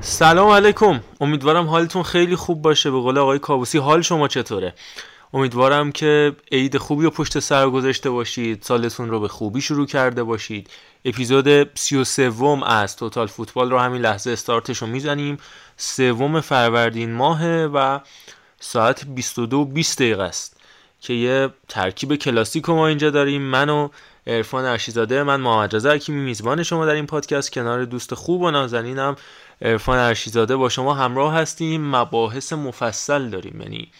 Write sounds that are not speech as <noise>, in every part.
سلام علیکم. امیدوارم حالتون خیلی خوب باشه. به قول آقای کابوسی حال شما چطوره؟ امیدوارم که عید خوبی رو پشت سر گذاشته باشید سالتون رو به خوبی شروع کرده باشید. اپیزود 33 از توتال فوتبال رو همین لحظه استارتش رو می‌زنیم. سوم فروردین ماهه و ساعت 22 20 دقیقه است که یه ترکیب کلاسیک ما اینجا داریم. من و عرفان ارشیزاده من محمد رضا حکیمی میزبان شما در این پادکست کنار دوست خوب و نازنینم عرفان ارشیزاده با شما همراه هستیم. مباحث مفصل داریم یعنی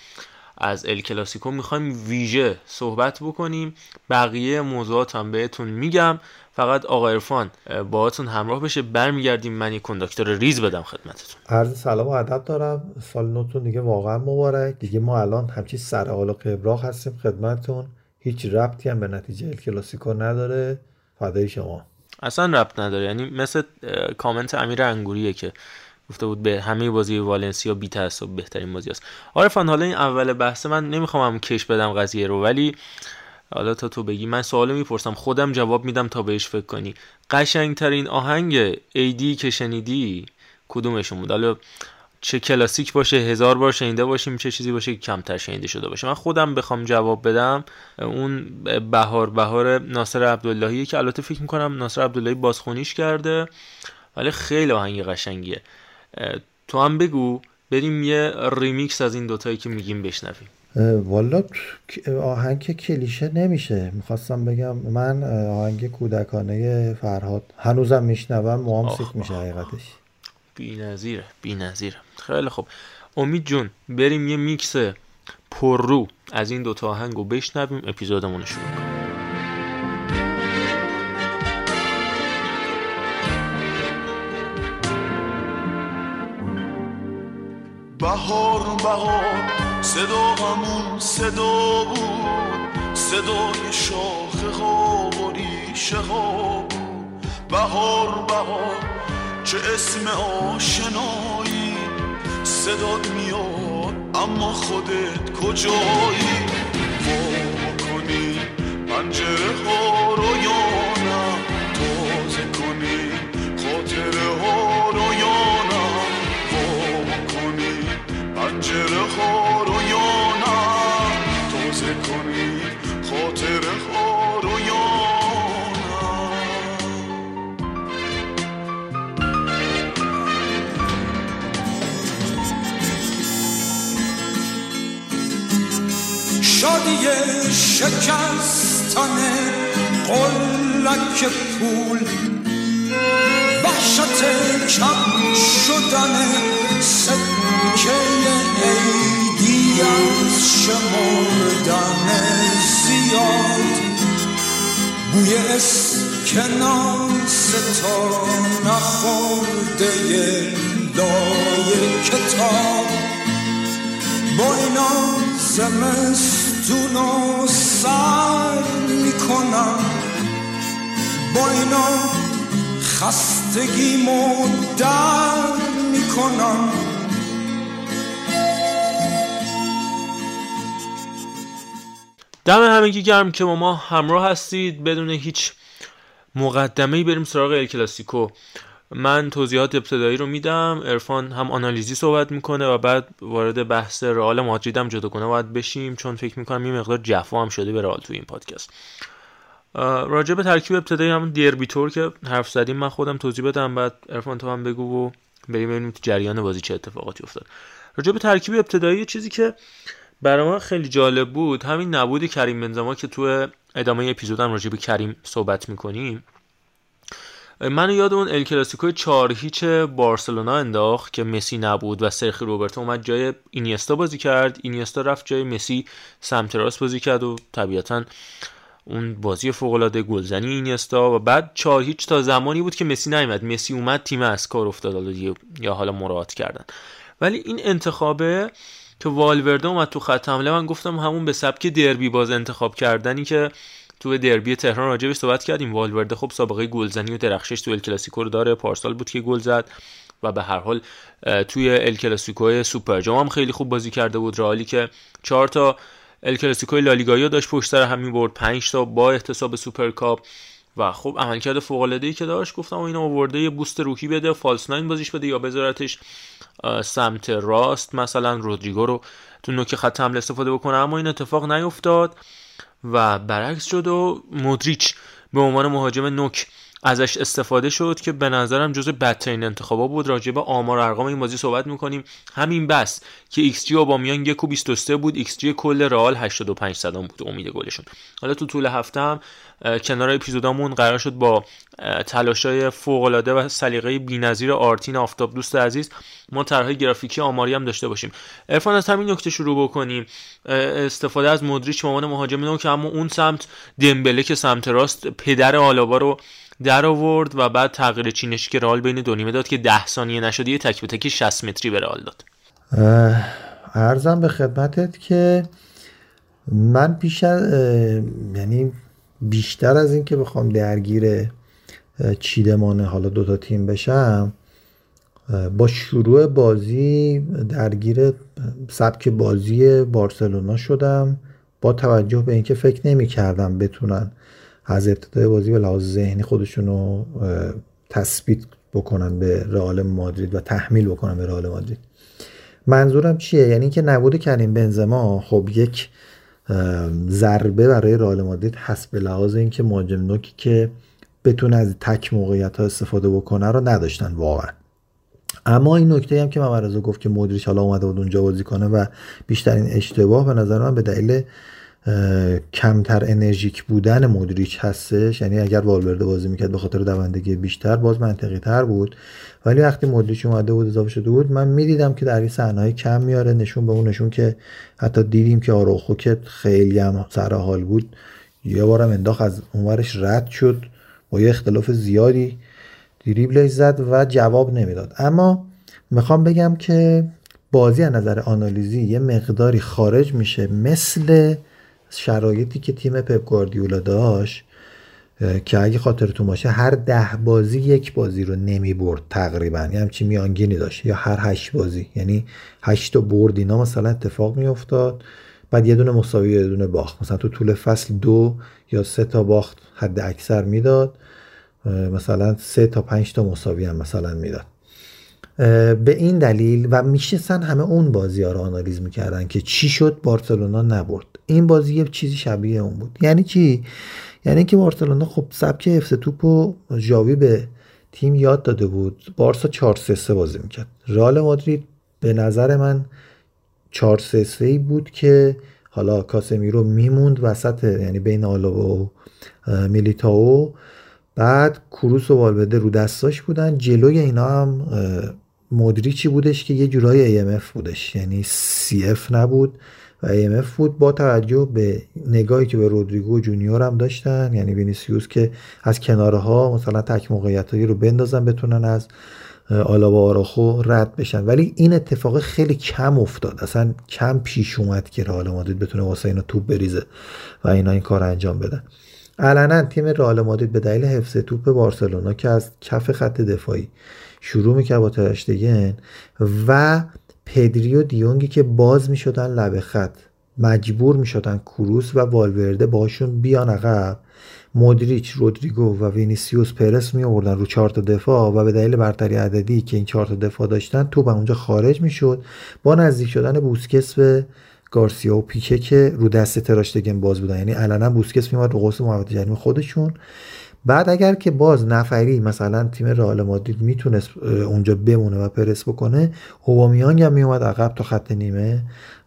از ال کلاسیکو می‌خوایم ویژه صحبت بکنیم. بقیه موضوعات هم بهتون میگم. فقط آقا عرفان باهاتون همراه بشه. برمیگردیم. من یک کنداکتور ریز بدم خدمتتون. عرض سلام و ادب دارم. سال نوتون دیگه واقعا مبارک. دیگه ما الان همچی سر حال قبراق هستیم خدمتتون. هیچ ربطی هم به نتیجه ال کلاسیکو نداره. فدای شما. اصلا ربط نداره. یعنی مثل کامنت امیر انگوریه که گفته بود به همه بازی والنسیا بی تعصب بهترین بازی است عارفان حالا این اول بحث من نمی‌خوام هم کش بدم قضیه رو ولی حالا تا تو بگی من سوالو می‌پرسم خودم جواب میدم تا بهش فکر کنی. قشنگترین آهنگ ایدی که شنیدی کدومشون بود؟ حالا چه کلاسیک باشه هزار بار شنیده باشیم چه چیزی باشه که کمتر شنیده شده باشه. من خودم بخوام جواب بدم اون بهار بهار ناصر عبداللهی که البته فکر می‌کنم ناصر عبداللهی بازخونیش کرده ولی خیلی آهنگ قشنگیه. تو هم بگو بریم یه ریمیکس از این دوتایی که میگیم بشنویم. والا آهنگ کلیشه نمیشه. می‌خواستم بگم من آهنگ کودکانه فرهاد هنوزم میشنوم موهام سیخ میشه حقیقتش. بی نظیره بی نظیره خیلی خوب. امید جون بریم یه میکس پررو از این دوتا آهنگ رو بشنویم اپیزودمون شروع کنیم. بهار بهار صدا همون صدا بود صدای شاخه ها و ریشه ها بهار بهار چه اسم آشنایی صدات میاد اما خودت کجایی؟ وا کنی پنجره ها رو پنجره ها رو یا نه کنی خاطره ها رو یا شادی شکستن قلک پول وحشت کم شدن عیدی از شمردن زیاد. بوی اسکناس تا نخورده لای کتاب. با اینا زمستون رو سر می‌کنم. با اینا خستگیمو در می‌کنم. دم همگی گرم که با ما همراه هستید. بدون هیچ مقدمه ای بریم سراغ ال کلاسیکو. من توضیحات ابتدایی رو میدم. ارفان هم آنالیزی صحبت می‌کنه و بعد وارد بحث رئال مادرید هم جداگانه باید بشیم چون فکر می‌کنم یه مقدار جفا هم شده به رئال تو این پادکست. راجع به ترکیب ابتدایی هم دیربی تور که حرف زدیم من خودم توضیح بدم بعد ارفان تو هم بگو و بریم ببینیم تو جریان بازی چه اتفاقاتی افتاد. راجع به ترکیب ابتدایی چیزی که برای من خیلی جالب بود. همین نبود کریم بنزما که تو ادامه اپیزودم راجع به کریم صحبت می‌کنیم. من یاد اون ال کلاسیکو 4 هیچ بارسلونا انداخت که مسی نبود و سرخی روبرتو اومد جای اینیستا بازی کرد. اینیستا رفت جای مسی سمت راست بازی کرد و طبیعتا اون بازی فوق العاده گلزنی اینیستا و بعد 4 هیچ تا زمانی بود که مسی نیومد. مسی اومد تیم از کار افتاد یا حالا مراعات کردن. ولی این انتخابه که والورده اومد تو خط حمله. من گفتم همون به سبک دربی باز انتخاب کردنی که تو دربی تهران راجبش صحبت کردیم. والورده خب سابقه گلزنی و درخشش تو ال کلاسیکو رو داره. پارسال بود که گل زد و به هر حال توی ال کلاسیکو سوپر جام هم خیلی خوب بازی کرده بود. رالی که چهار تا ال کلاسیکو لالیگایی داشت پشت سر همین برد 5 تا با احتساب سوپر کاپ. و خب عملکرد فوق العاده ای که داشت گفتم اینو آورده یه boost روحی بده false nine بازیش بده یا بذارتش سمت راست مثلا رودریگو رو تو نوک خط حمله استفاده بکنه. اما این اتفاق نیفتاد و برعکس شد و مودریچ به عنوان مهاجم نوک ازش استفاده شد که به نظرم جزو بدترین انتخابا بود. راجع به آمار ارقام این بازی صحبت می‌کنیم. همین بس که xG اوبامیانگ 1 و 23 بود. ایکس جی کل رئال 85 صدم بود. امید گلشون. حالا تو طول هفته هم کنار اپیزودامون قرار شد با تلاشای فوق العاده و سلیقه بی‌نظیر آرتین آفتاب دوست عزیز ما طرحهای گرافیکی آماری هم داشته باشیم. عرفان از همین نکته شروع بکنیم. استفاده از مودریچ به عنوان مهاجم نوک اما اون سمت دمبله که سمت راست پدر آلابا رو در آورد و بعد تغییر چینشی که رئال بین دو نیمه داد که ده ثانیه نشد یه تک به تکی 60 متری به رئال داد. ارزم به خدمتت که من پیش یعنی بیشتر از این که بخوام درگیر چیدمان حالا دوتا تیم بشم با شروع بازی درگیر سبک بازی بارسلونا شدم با توجه به اینکه فکر نمی کردم بتونن از ابتدای بازی به لحاظ ذهنی خودشون رو تثبیت بکنن به رئال مادرید و تحمیل بکنن به رئال مادرید. منظورم چیه؟ یعنی اینکه نبود کریم بنزما خب یک ضربه برای رئال مادرید هست به لحاظ اینکه مهاجم نوکی که بتونه از تک موقعیت ها استفاده بکنه رو نداشتن واقعا. اما این نکته هم که من گفت که مدریش حالا اومده بود اونجا بازی کنه و بیشترین اشتباه به نظر من به دلیل کمتر انرژیک بودن مدریچ هستش. یعنی اگر والورده بازی می‌کرد به خاطر دوندگی بیشتر باز منطقی تر بود. ولی وقتی مدریچ اومده بود اضافه شده بود من می‌دیدم که در این صحنه کم میاره. نشون به اون نشون که حتی دیدیم که آروخو که خیلی هم سر حال بود یه بارم انداخت از اونورش رد شد. با یه اختلاف زیادی دریبلش زد و جواب نمی‌داد. اما می‌خوام بگم که بازی از نظر آنالیزی یه مقداری خارج میشه. مثل شرایطی که تیم پپ گواردیولا داشت که اگه خاطرتون باشه هر ده بازی یک بازی رو نمی برد تقریبا. یه همچی میانگینی داشت. یا هر هشت بازی. یعنی هشت تا برد اینا مثلا اتفاق می افتاد. بعد یه دونه مساوی یه دونه باخت. مثلا تو طول فصل دو یا سه تا باخت حد اکثر می‌داد. مثلا سه تا پنج تا مساوی هم مثلا می‌داد. به این دلیل و میشستن همه اون بازی ها رو آنالیز می‌کردن که چی شد بارسلونا نبرد. این بازی یه چیزی شبیه اون بود. یعنی چی؟ یعنی که بارسلونا خب سبک افت توپ و جاوی به تیم یاد داده بود. بارسا 4 3 3 بازی می‌کرد. رئال مادرید به نظر من 4 3 3 بود که حالا کاسمیرو میموند وسط یعنی بین آلابا و میلیتاو بعد کروس و والورده رو دستاش بودن. جلوی اینا هم مدریچی بودش که یه جورایی AMF بودش. یعنی CF نبود و AMF بود با توجه به نگاهی که به رودریگو جونیور هم داشتن. یعنی وینیسیوس که از کنارها مثلا تک موقعیت رو بندازن بتونن از آلابا آراخو رد بشن. ولی این اتفاق خیلی کم افتاد. اصلا کم پیش اومد که رئال مادرید بتونه واسه اینا توپ بریزه و اینا این کار انجام بدن علنا تیم رئال مادرید به دلیل حفظ توپ بارسلونا که از کف خط دفاعی شروع می‌کرد با ترشتگن و پدری و دیونگی که باز می‌شدن لب خط مجبور می‌شدن کروس و والورده باشون بیان عقب. مودریچ، رودریگو و وینیسیوس پرس می آوردن رو چهار تا دفاع و به دلیل برتری عددی که این چهار تا دفاع داشتن تو به اونجا خارج می‌شد. با نزدیک شدن بوسکس به گارسیا و پیکه که رو دست تراشتگن باز بودن. یعنی علنا بوسکس میومد رو قوس محوطه جریمه خودشون. بعد اگر که باز نفری مثلا تیم رئال مادرید می‌تونست اونجا بمونه و پرس بکنه اوبامیانگ هم میومد عقب تا خط نیمه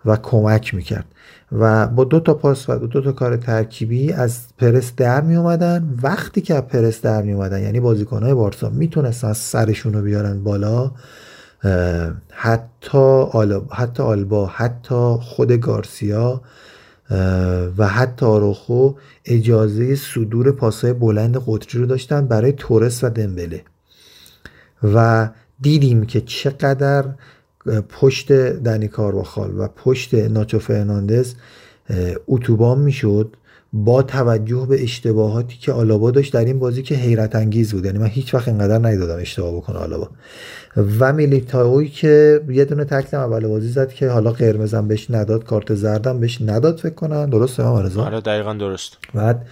و کمک می‌کرد. و با دو تا پاس و دو تا کار ترکیبی از پرس در می اومدن وقتی که پرس در می اومدن یعنی بازیکنهای بارسا می‌تونستن سرشون رو بیارن بالا حتی آلبا حتی آلبا حتی خود گارسیا و حتی آروخو اجازه صدور پاسهای بلند قطری رو داشتن برای تورس و دمبله و دیدیم که چقدر پشت دنی کارواخال و پشت ناچو فرناندز اتوبان می‌شد. با توجه به اشتباهاتی که آلابا داشت در این بازی که حیرت انگیز بود. یعنی من هیچ وقت اینقدر ندیدم اشتباه بکنه آلابا. و میلیتائوی که یه دونه تکل اول بازی زد که حالا قرمزم بهش نداد کارت زردم بهش نداد فکر کنم. درسته هم آرزو آره دقیقا درست. بعد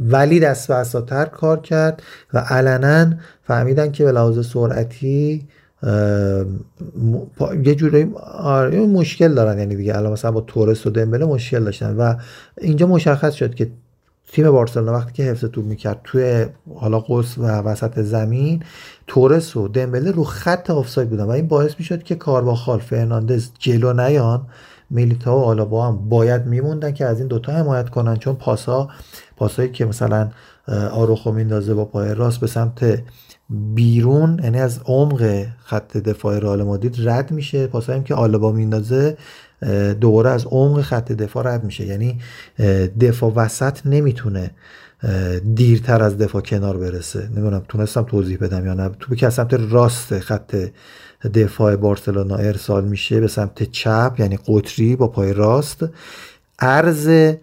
ولی دست به کار کرد و علنا فهمیدن که به لحاظ سرعتی یه جوری آره مشکل دارن یعنی دیگه الان مثلا با تورس و دمبله مشکل داشتن و اینجا مشخص شد که تیم بارسلونا وقتی که حفظ توپ می‌کرد توی حالا قوس و وسط زمین تورس و دمبله رو خط آفساید بودن و این باعث می‌شد که کارواخال فرناندز جلو نیان میلیتا و آلابا هم باید میموندن که از این دوتا حمایت کنن. چون پاسا پاسایی که مثلا آروخو میندازه با پای راست به سمت بیرون یعنی از عمق خط دفاع رئال مادرید رد میشه. پاسایی که آلابا میندازه دوباره از عمق خط دفاع رد میشه. یعنی دفاع وسط نمی‌تونه دیرتر از دفاع کنار برسه. نمی‌دونم تونستم توضیح بدم یا نه. تو که از سمت راست خط دفاع بارسلونا ارسال میشه به سمت چپ یعنی قطری با پای راست. عرض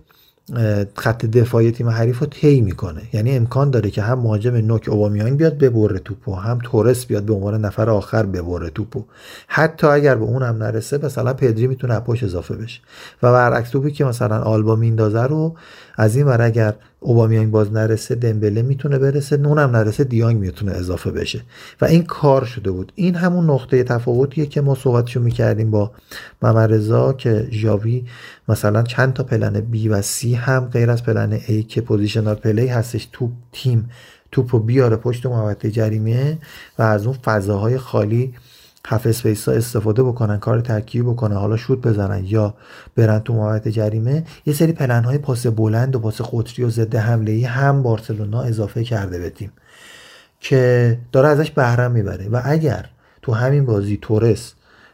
خط دفاعی تیم حریف رو طی می‌کنه. یعنی امکان داره که هم مهاجم نوک اوبامیان بیاد ببره توپو هم تورس بیاد به عنوان نفر آخر ببره توپو. حتی اگر به اون هم نرسه مثلا پدری می‌تونه پشت اضافه بشه. و برعکس توپی که مثلا آلبا میندازه رو از این ور اگر اوبامیانگ باز نرسه دمبله می‌تونه برسه اونم نرسه دیانگ می‌تونه اضافه بشه. و این کار شده بود. این همون نقطه تفاوتیه که ما صحبتشو می‌کردیم با ممرزا که ژاوی مثلا چند تا plan B و C هم غیر از plan A که positional play هستش تو تیم توپ رو بیاره پشت محوطه جریمه و از اون فضاهای خالی half space ها استفاده بکنن کار ترکیبی بکنن حالا شوت بزنن یا برن تو محوطه جریمه یه سری پلن های پاس بلند و پاس قطری و ضد حمله ای هم بارسلونا اضافه کرده به تیم که داره ازش بهره می‌بره. و اگر تو همین بازی تورس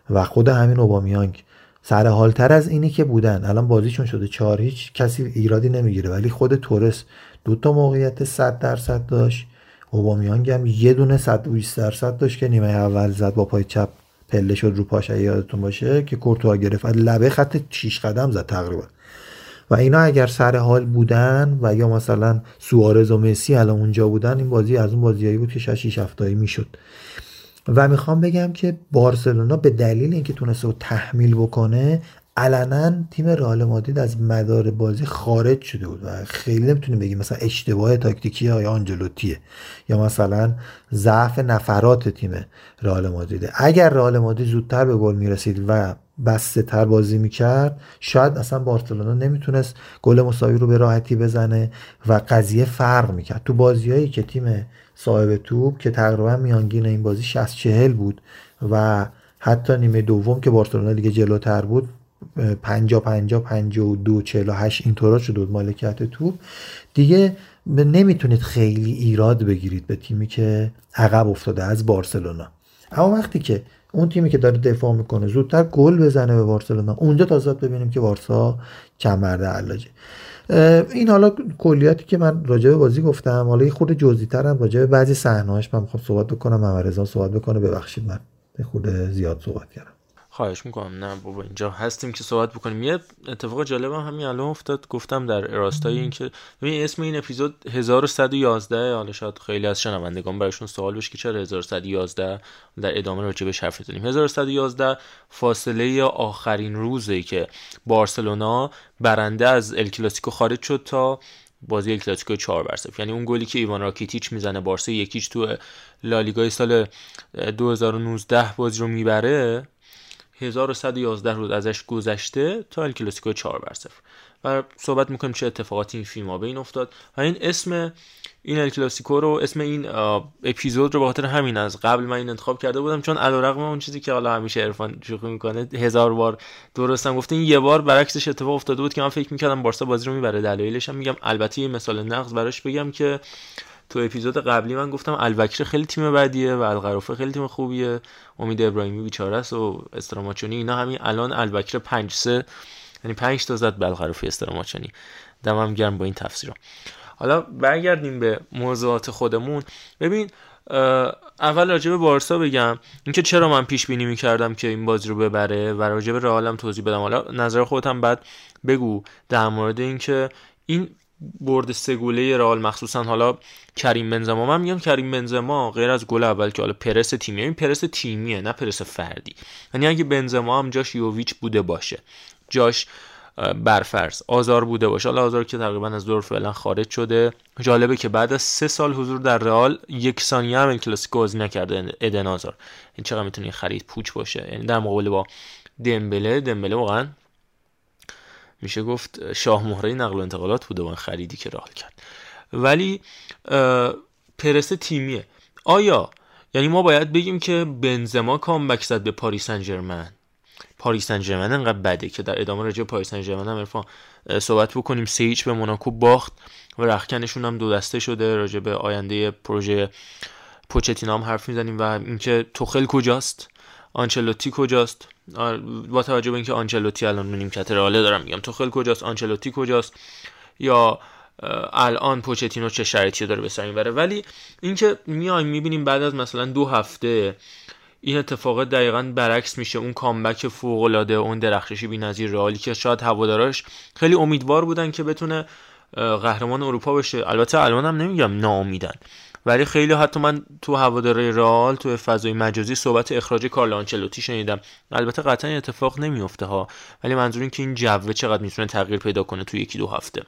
و خود همین اوبامیانگ سر حالتر از اینی که بودن الان بازیشون شده چهار هیچ کسی ایرادی نمی‌گیره ولی خود تورس دو تا موقعیت 100 درصد داشت. اوبامیانگ هم یه دونه 120 درصد داشت که نیمه اول زد با پای چپ. پله شد رو پاش یادتون باشه که کورتوا گرفت. لبه خط 6 قدم زد تقریبا. و اینا اگر سر حال بودن و یا مثلا سوارز و مسی الان اونجا بودن این بازی از اون بازیایی بود که 6 هفتایی می‌شد. و می‌خوام بگم که بارسلونا به دلیل اینکه تونسته رو تحمیل بکنه علنا تیم رئال مادرید از مدار بازی خارج شده بود و خیلی نمی‌تونیم بگیم مثلا اشتباه تاکتیکی های آنجلوتیه یا مثلا ضعف نفرات تیم رئال مادرید. اگر رئال مادرید زودتر به گل می‌رسید و بسته تر بازی می‌کرد شاید اصلا بارسلونا نمی‌تونست گل مساوی رو به راحتی بزنه و قضیه فرق می‌کرد. تو بازیهایی که تیم صاحب توپ که تقریبا میانگین این بازی 60 40 بود و حتی نیمه دوم که بارسلونا دیگه جلوتر بود 50 50 52 48 اینطورا شده بود مالکیت توپ دیگه نمی‌تونید خیلی ایراد بگیرید به تیمی که عقب افتاده از بارسلونا. اما وقتی که اون تیمی که داره دفاع می‌کنه زودتر گل بزنه به بارسلونا. اونجا تازه ببینیم که بارسا چمرده علاجه. این حالا کلیاتی که من راجع به بازی گفتم حالا یه خورده جزئی ترم راجع به بعضی صحنه‌هاش من می‌خوام صحبت بکنم محمد صحبت بکنه ببخشید من خورده زیاد صحبت کردم. خواهش می‌کنم. نه بابا اینجا هستیم که صحبت بکنیم. یه اتفاق جالب هم همین الان افتاد. گفتم در راستای اینکه ببین اسم این اپیزود 1111 حالا شاید خیلی از شنوندگان براشون سوال بشه که چرا 1111 در ادامه راجع بهش حرف بزنیم 1111 فاصله آخرین روزی که بارسلونا برنده از ال کلاسیکو خارج شد تا بازی ال کلاسیکو 4 بر یعنی اون گلی که ایوان راکیتیچ می‌زنه بارسا یکیش تو لالیگای سال 2019 بازی رو می‌بره. 1111 روز ازش گذشته تا کلاسیکو 4 بر 0 و صحبت می‌کنیم چه اتفاقاتی این فیلم ها بین افتاد. و این اسم این ال کلاسیکو رو اسم این اپیزود رو به خاطر همین از قبل من این انتخاب کرده بودم چون علیرغم اون چیزی که حالا همیشه عرفان شوخی می‌کنه هزار بار درستم گفته. این یه بار برعکسش اتفاق افتاده بود که من فکر می‌کردم بارسا بازی رو می‌بره. دلایلش هم میگم. البته یه مثال نقض براش بگم که تو اپیزود قبلی من گفتم الوکر خیلی تیم بدیه و القرافه خیلی تیم خوبیه. امید ابراهیمی بیچاره است و استراماچونی اینا همین الان الوکر 5 3 یعنی 5 تا زد به القرافه استراماچونی. دمم گرم با این تفسیرا حالا برگردیم به موضوعات خودمون. ببین اول راجع به بارسا بگم. اینکه چرا من پیش بینی می‌کردم که این بازی رو ببره و راجع به رئالم توضیح بدم. حالا نظر خودت هم بعد بگو در مورد اینکه این برد سه گله رئال مخصوصا حالا کریم بنزما. من میگم کریم بنزما غیر از گل اول که حالا پرس تیمی این پرس تیمیه نه پرس فردی. یعنی اگه بنزما هم جاش یوویچ بوده باشه جاش برفرض آزار بوده باشه. حالا آزار که تقریبا از دور فعلا خارج شده. جالبه که بعد از سه سال حضور در رئال یک ثانیه هم کلاسیکو بازی نکرده ادن آزار. این چقدر می‌تونه خرید پوچ باشه؟ یعنی در مقابل با دمبله دمبله واقعا میشه گفت شاه مهره نقل و انتقالات بوده با خریدی که راه کرد. ولی پرس تیمیه. آیا یعنی ما باید بگیم که بنزما comeback زد به پاریس سن پاریس سن ژرمن انقدر بده که در ادامه راجع پاریس سن ژرمن هم عرفان صحبت بکنیم. سه به موناکو باخت و رخکنشون هم دو دسته شده. راجع به آینده پروژه پوچتینو هم حرف می‌زنیم و اینکه توخل کجاست؟ آنچلوتی کجاست؟ با توجه به اینکه آنچلوتی الان نیمکت رئاله دارم میگم. توخل کجاست؟ آنچلوتی کجاست؟ یا الان پوچتینو چه شرایطی داره به سر می‌بره؟ ولی اینکه میایم می‌بینیم بعد از مثلا دو هفته این اتفاق دقیقا برعکس میشه. اون کامبک فوق العاده اون درخششی بی‌نظیر رئالی که شاید هواداراش خیلی امیدوار بودن که بتونه قهرمان اروپا بشه. البته الان هم نمیگم ناامیدن. ولی خیلی حتی من تو هواداره رئال تو فضای مجازی صحبت اخراج کارلو آنچلوتی شنیدم. البته قطعا اتفاق نمیفته ها. ولی منظور این که این جوه چقدر می‌تونه تغییر پیدا کنه تو یکی دو هفته.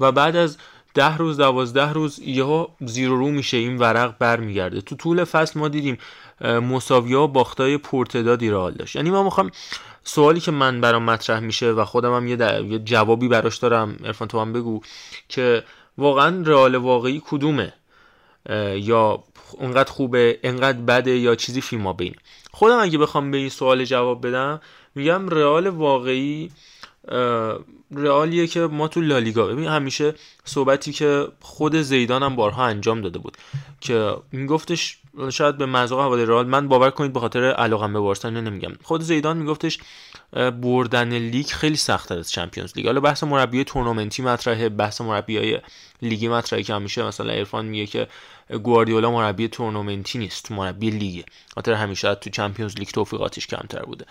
و بعد از ده روز دوازده روز یهو زیر رو میشه این ورق برمیگرده. تو طول فصل ما دیدیم مساوی ها باختای پرتدادی رئال داشت. یعنی ما می‌خوام سوالی که من برام مطرح میشه و خودم هم یه, یه جوابی براش دارم ارفان تو هم بگو که واقعا رئال واقعی کدومه؟ یا اونقدر خوبه انقدر بده یا چیزی فی ما بین. خودم اگه بخوام به این سوال جواب بدم میگم رئال واقعی رئالیه که ما تو لالیگا ببین همیشه صحبتی که خود زیدان هم بارها انجام داده بود که میگفتش شاید به مذاق هواداری رئال من باور کنید به خاطر علاقم به بارسا نمیگم. خود زیدان میگفتش بردن لیگ خیلی سختتر از چمپیونز لیگ. حالا بحث مربی تورنمنتی مطرحه بحث مربیای لیگی مطرحه که همیشه مثلا عرفان میگه که گواردیولا مربی تورنمنتی نیست مربی لیگه. خاطر همینه تو Champions League توفیقاتش کمتر بوده.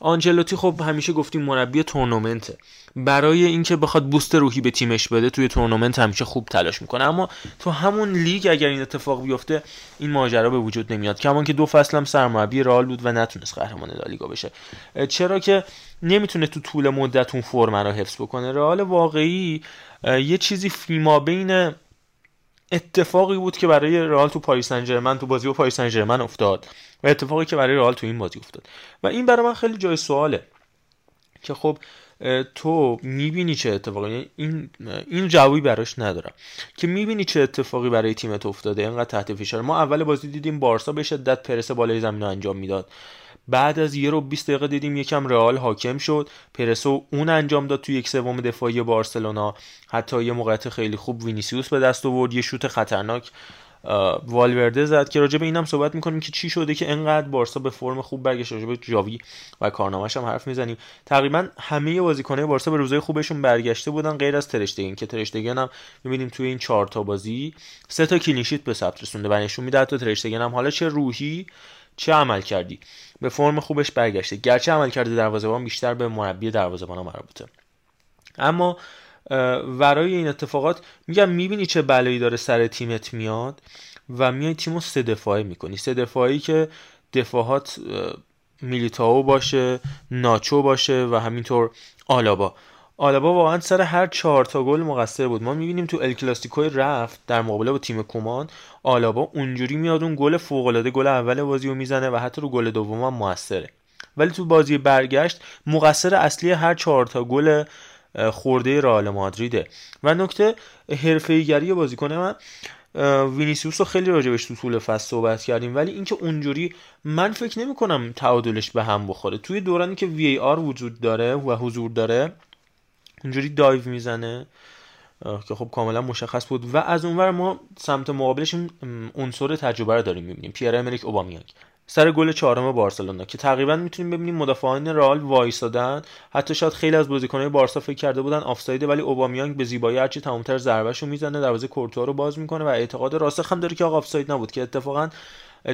آنچلوتی خب همیشه گفتیم مربی تورنمنته. برای اینکه بخواد boost روحی به تیمش بده توی تورنمنت همیشه خوب تلاش می‌کنه. اما تو همون لیگ اگر این اتفاق بیفته این ماجرا به وجود نمیاد. کما اینکه دو فصل هم سرمربی رئال بود و نتونست قهرمان لالیگا بشه. چرا که نمی‌تونه تو طول مدت اون فرم رو حفظ بکنه. رئال واقعی یه چیزی فیما بین اتفاقی بود که برای رئال تو پاریس سن تو بازی با پاریس سن افتاد. و اتفاقی که برای رئال تو این بازی افتاد. و این برای من خیلی جای سواله که خب تو می‌بینی چه اتفاقی؟ یعنی این این جوابی براش ندارم. که می‌بینی چه اتفاقی برای تیمت افتاده؟ اینقدر تحت فشار. ما اول بازی دیدیم بارسا به شدت پرس بالای زمین انجام می‌داد. بعد از یه رو 20 دقیقه دیدیم یکم رئال حاکم شد. پرسو اون انجام داد تو یک سوم دفاعی بارسلونا. حتی یه موقعیت خیلی خوب وینیسیوس به دست آورد. یه شوت خطرناک والورده زد که راجع اینم صحبت می‌کنیم که چی شده که انقدر بارسا به فرم خوب برگشت راجع جاوی و کارنامه‌اش هم حرف می‌زنیم. تقریبا همه بازیکن‌های بارسا به روزای خوبشون برگشته بودن غیر از ترشتگن که ترشتگن هم می‌بینیم توی این چهار تا بازی سه تا clean sheet به ثبت رسونده و نشون میده حتی ترشتگن هم حالا چه روحی چه عمل کردی. به فرم خوبش برگشته. گرچه عمل کرده دروازه‌بان بیشتر به مربی دروازه‌بان مربوطه. اما ورای این اتفاقات میگم می‌بینی چه بلایی داره سر تیمت میاد و میای تیمو سه دفاعی می‌کنی. سه دفاعی که دفاعات میلیتاو باشه ناچو باشه و همینطور آلابا. آلابا واقعا سر هر چهار تا گل مقصر بود. ما می‌بینیم تو ال کلاسیکو رفت در مقابله با تیم کومان. آلابا اونجوری میاد اون گل فوق العاده گل اول بازی رو می‌زنه و حتی رو گل دوم هم موثره. ولی تو بازی برگشت مقصر اصلی هر چهار تا گل خورده رئال مادریده. و نکته حرفه‌ایگری بازیکن من وینیسیوس رو خیلی راجبش تو طول فصل صحبت کردیم ولی اینکه اونجوری من فکر نمی کنم تعادلش به هم بخوره. توی دورانی که VAR وجود داره و حضور داره اونجوری dive می‌زنه که خب کاملا مشخص بود. و از اونور ما سمت مقابلش عنصر تجربه رو داریم می‌بینیم. پیر امریک اوبامیانگ. سر گل چهارم بارسلونا که تقریبا می‌تونیم ببینیم مدافعان رئال وایسادن. حتی شاید خیلی از بازیکنهای بارسا فکر کرده بودن آفساید ولی اوبامیانگ به زیبایی هرچی تمامتر ضربهشو می‌زنه دروازه کورتوا رو باز می‌کنه و اعتقاد راسخ هم داره که آقا آفساید نبود که اتفاقا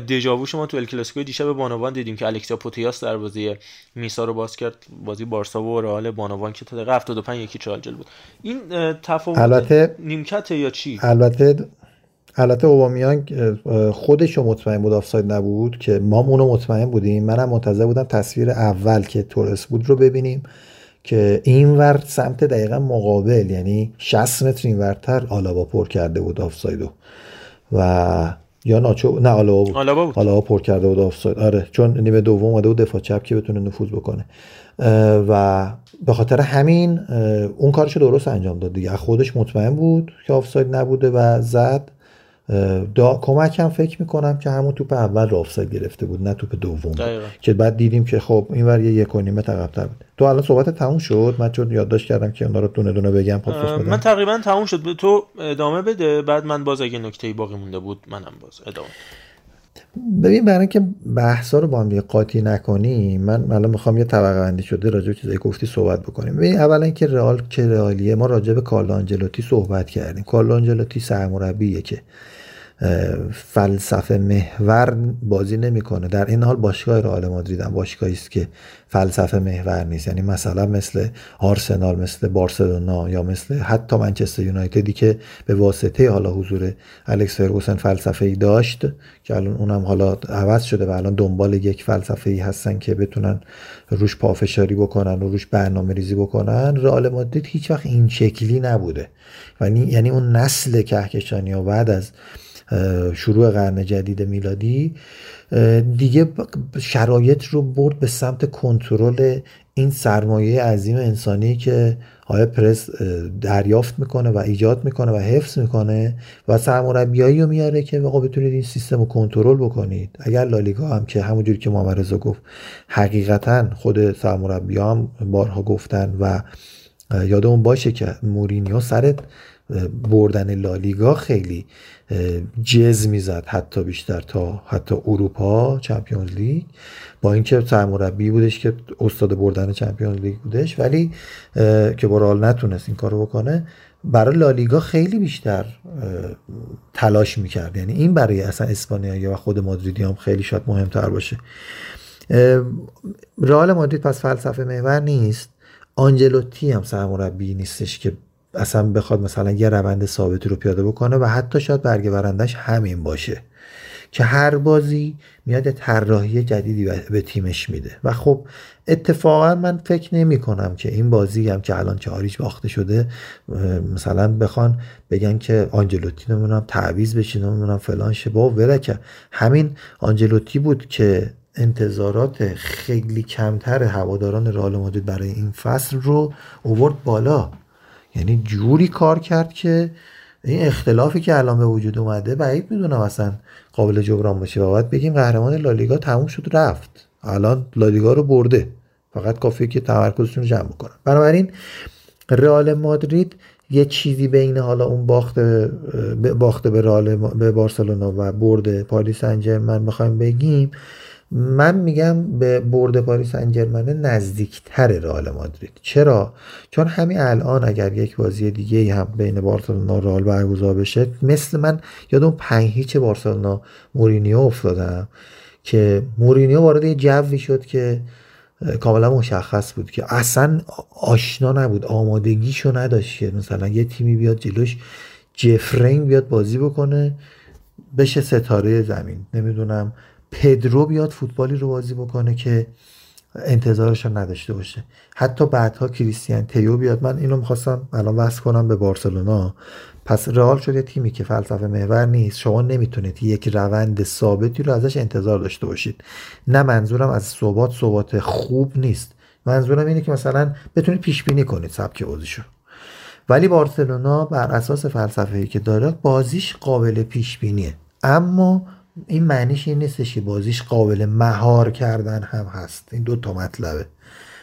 دژاوو شما تو الکلاسیکو دیشب بانوان دیدیم که الکسیا پوتیاس در بازی میسا رو باز کرد بازی بارسا و رئال بانوان که تا دقیقه 75 یکی چالجل بود. این تفاوت البته نیمکت یا چی؟ البته البته اوبامیانگ خودش مطمئن بود آفساید نبود که ما اونو مطمئن بودیم. منم منتظر بودم تصویر اول که تورس بود رو ببینیم که این ور سمت دقیقا مقابل یعنی 60 متر این ورتر آلابا پر کرده بود آفسایدو و یا ناچو نه آلابا بود. آلابا بود. آلابا پر کرده بود آفساید. آره چون نیمه دوم اومده بود دفاع چپ که بتونه نفوذ بکنه. و به خاطر همین اون کارش درست انجام داد دیگه. خودش مطمئن بود که آفساید نبوده و زد. دا کمک فکر می‌کنم که همون توپ اول رو آفساید گرفته بود نه توپ دوم. که بعد دیدیم که خب این ور یه یک و نیمه عقب‌تر بود. تو الان صحبت تموم شد؟ من چون یادداشت کردم که اونا رو دونه دونه بگم پاسخ بدم. من تقریبا تموم شد. تو ادامه بده بعد من باز اگه نکته باقی مونده بود منم باز ادامه ببین برای اینکه بحثا رو با هم قاطی نکنیم من الان می‌خوام یه طبقه بندی شده راجع به چیزایی گفتی صحبت بکنیم. ببین اولا که رئال که رئالیه ما راجع به کارلو آنجلوتی صحبت کردیم. کارلو آنجلوتی سرمربیه که فلسفه محور بازی نمی‌کنه. در این حال باشگاه رئال مادرید هم باشگاهی است که فلسفه محور نیست. یعنی مثلا مثل آرسنال مثل بارسلونا یا مثل حتی منچستر یونایتدی که به واسطه حالا حضور الکس فرگوسن فلسفه ای داشت که الان اونم حالا عوض شده و الان دنبال یک فلسفه ای هستن که بتونن روش پافشاری بکنن و روش برنامه ریزی بکنن. رئال مادرید هیچ وقت این شکلی نبوده. یعنی یعنی اون نسل کهکشانی ها بعد از شروع قرن جدید میلادی دیگه شرایط رو برد به سمت کنترل این سرمایه عظیم انسانی که های پرس دریافت می‌کنه و ایجاد می‌کنه و حفظ می‌کنه و سرمربیایی رو میاره که آقا بتونید این سیستم رو کنترل بکنید. اگر لالیگا هم که همونجوری که محمد رضا گفت حقیقتا خود سرمربی هم بارها گفتن و یادمون باشه که مورینیو سر بردن لالیگا خیلی جز می‌زد حتی بیشتر تا حتی اروپا چمپیونز لیگ. با اینکه سرمربی بودش که استاد بردن چمپیونز لیگ بودش ولی که با رال نتونست این کارو بکنه برای لالیگا خیلی بیشتر تلاش می‌کرد. یعنی این برای اصلا اسپانیایی و خود مادریدی هم خیلی شاید مهمتر باشه. رئال مادرید پس فلسفه محور نیست. آنجلوتی هم سرمربی نیستش که اصلا بخواد مثلا یه روند ثابتی رو پیاده بکنه و حتی شاید برگه برندش همین باشه که هر بازی میاد طراحی جدیدی به تیمش میده. و خب اتفاقا من فکر نمی کنم که این بازی هم که الان چهاریش باخته شده مثلا بخوان بگن که آنجلوتی نمی‌دونم تعویز بشین نمی‌دونم فلان شه. با ولکه. همین آنجلوتی بود که انتظارات خیلی کمتر هواداران رئال مادرید برای این فصل رو اوورد بالا. یعنی جوری کار کرد که این اختلافی که الان به وجود اومده بعید می‌دونم اصلا قابل جبران باشه. و باید بگیم قهرمان لالیگا تموم شد رفت. الان لالیگا رو برده. فقط کافیه که تمرکزشون رو جمع بکنن. بنابراین رئال مادرید یه چیزی بین حالا اون باخت باخته به رئال به بارسلونا و برد پاریس انجرمن بخوایم بگیم من میگم به برد پاریس انجرمنه نزدیکتر رئال مادرید. چرا؟ چون همین الان اگر یک بازی دیگه هم بین بارسلونا و رئال برگزار بشه مثل من یادم پنج هیچ بارسلونا مورینیو افتادم که مورینیو وارد یه جوی شد که کاملا مشخص بود که اصلا آشنا نبود آمادگیشو نداشت که مثلا یه تیمی بیاد جلوش جفرین بیاد بازی بکنه بشه ستاره زمین. نمی‌دونم پدرو بیاد فوتبالی رو بازی بکنه که انتظارش رو نداشته باشه. حتی بعدها کریستیان تیو بیاد. من اینو می‌خواستم الان وصل کنم به بارسلونا. پس رئال شده تیمی که فلسفه محور نیست. شما نمی‌تونید یک روند ثابتی رو ازش انتظار داشته باشید. نه منظورم از ثبات ثبات خوب نیست. منظورم اینه که مثلا بتونید پیش بینی کنید سبک بازیشو. ولی بارسلونا بر اساس فلسفه ای که داره بازیش قابل پیش بینیه اما این معنیش این نیستش که بازیش قابل مهار کردن هم هست. این دو تا مطلبه.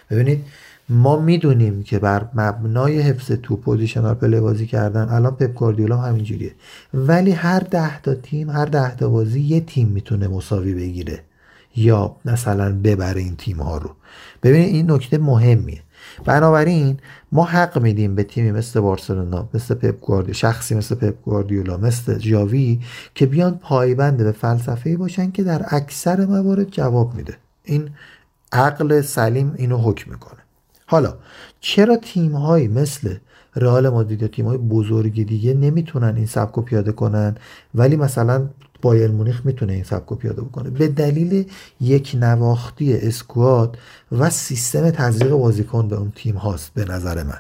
ببینید ما می‌دونیم که بر مبنای حفظ توپ و positional play بازی کردن الان پپ گواردیولا همینجوریه. ولی هر ده تا تیم هر ده تا بازی یه تیم می‌تونه مساوی بگیره یا مثلا ببره این تیم ها رو. ببینید این نکته مهمیه. بنابراین ما حق میدیم به تیمی مثل بارسلونا مثل پپ گواردیولا شخصی مثل پپ گواردیولا مثل جاوی که بیان پایبند به فلسفه باشن که در اکثر موارد جواب میده. این عقل سلیم اینو حکم می‌کنه. حالا چرا تیم هایی مثل رئال مادرید یا تیم های بزرگ دیگه نمی‌تونن این سبک رو پیاده کنن؟ ولی مثلا بایر مونیخ می‌تونه این سبک رو پیاده بکنه. به دلیل یک نواختی اسکواد و سیستم تزریق بازیکن به اون تیم هاست به نظر من.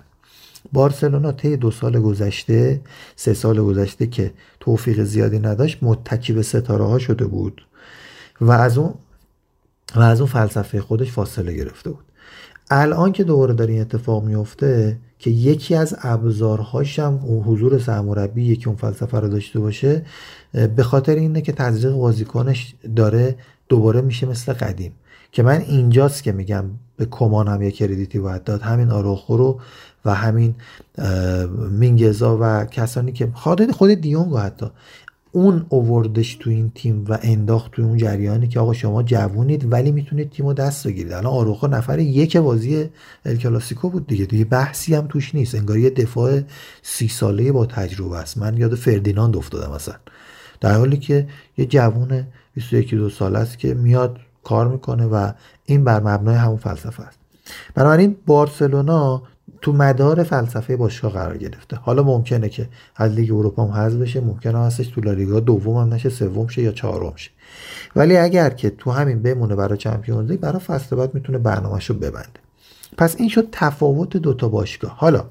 بارسلونا طی دو سال گذشته سه سال گذشته که توفیق زیادی نداشت متکی به ستاره ها شده بود و از اون و از اون فلسفه خودش فاصله گرفته بود. الان که دوباره داره این اتفاق میفته که یکی از ابزارهاش هم حضور سرمربی یکی اون فلسفه رو داشته باشه به خاطر اینه که تزریق بازیکنش داره دوباره میشه مثل قدیم. که من اینجاست که میگم به کمان هم یه کردیتی باید داد. همین آروخو رو و همین مینگزا و کسانی که خود خود دیونگو حتی اون اووردش تو این تیم و انداخت تو اون جریانی که آقا شما جوونید ولی می‌تونید تیم رو دست بگیرید. الان آروخو نفر یک بازی الکلاسیکو بود دیگه. دیگه بحثی هم توش نیست. انگار یه دفاع سی ساله با تجربه است. من یاد فردیناند افتادم مثلا در حالی که یه جوون 21 دو ساله است که میاد کار می‌کنه و این بر مبنای همون فلسفه است. بنابراین بارسلونا تو مدار فلسفه باشگاه قرار گرفته. حالا ممکنه که از لیگ اروپا هم حذف بشه ممکنه هستش تو لالیگا دوم هم نشه سوم شه یا چهارم شه. ولی اگر که تو همین بمونه برای چمپیونز لیگ برای فصل بعد می‌تونه برنامهش رو ببنده. پس این شد تفاوت دوتا باشگاه. حالا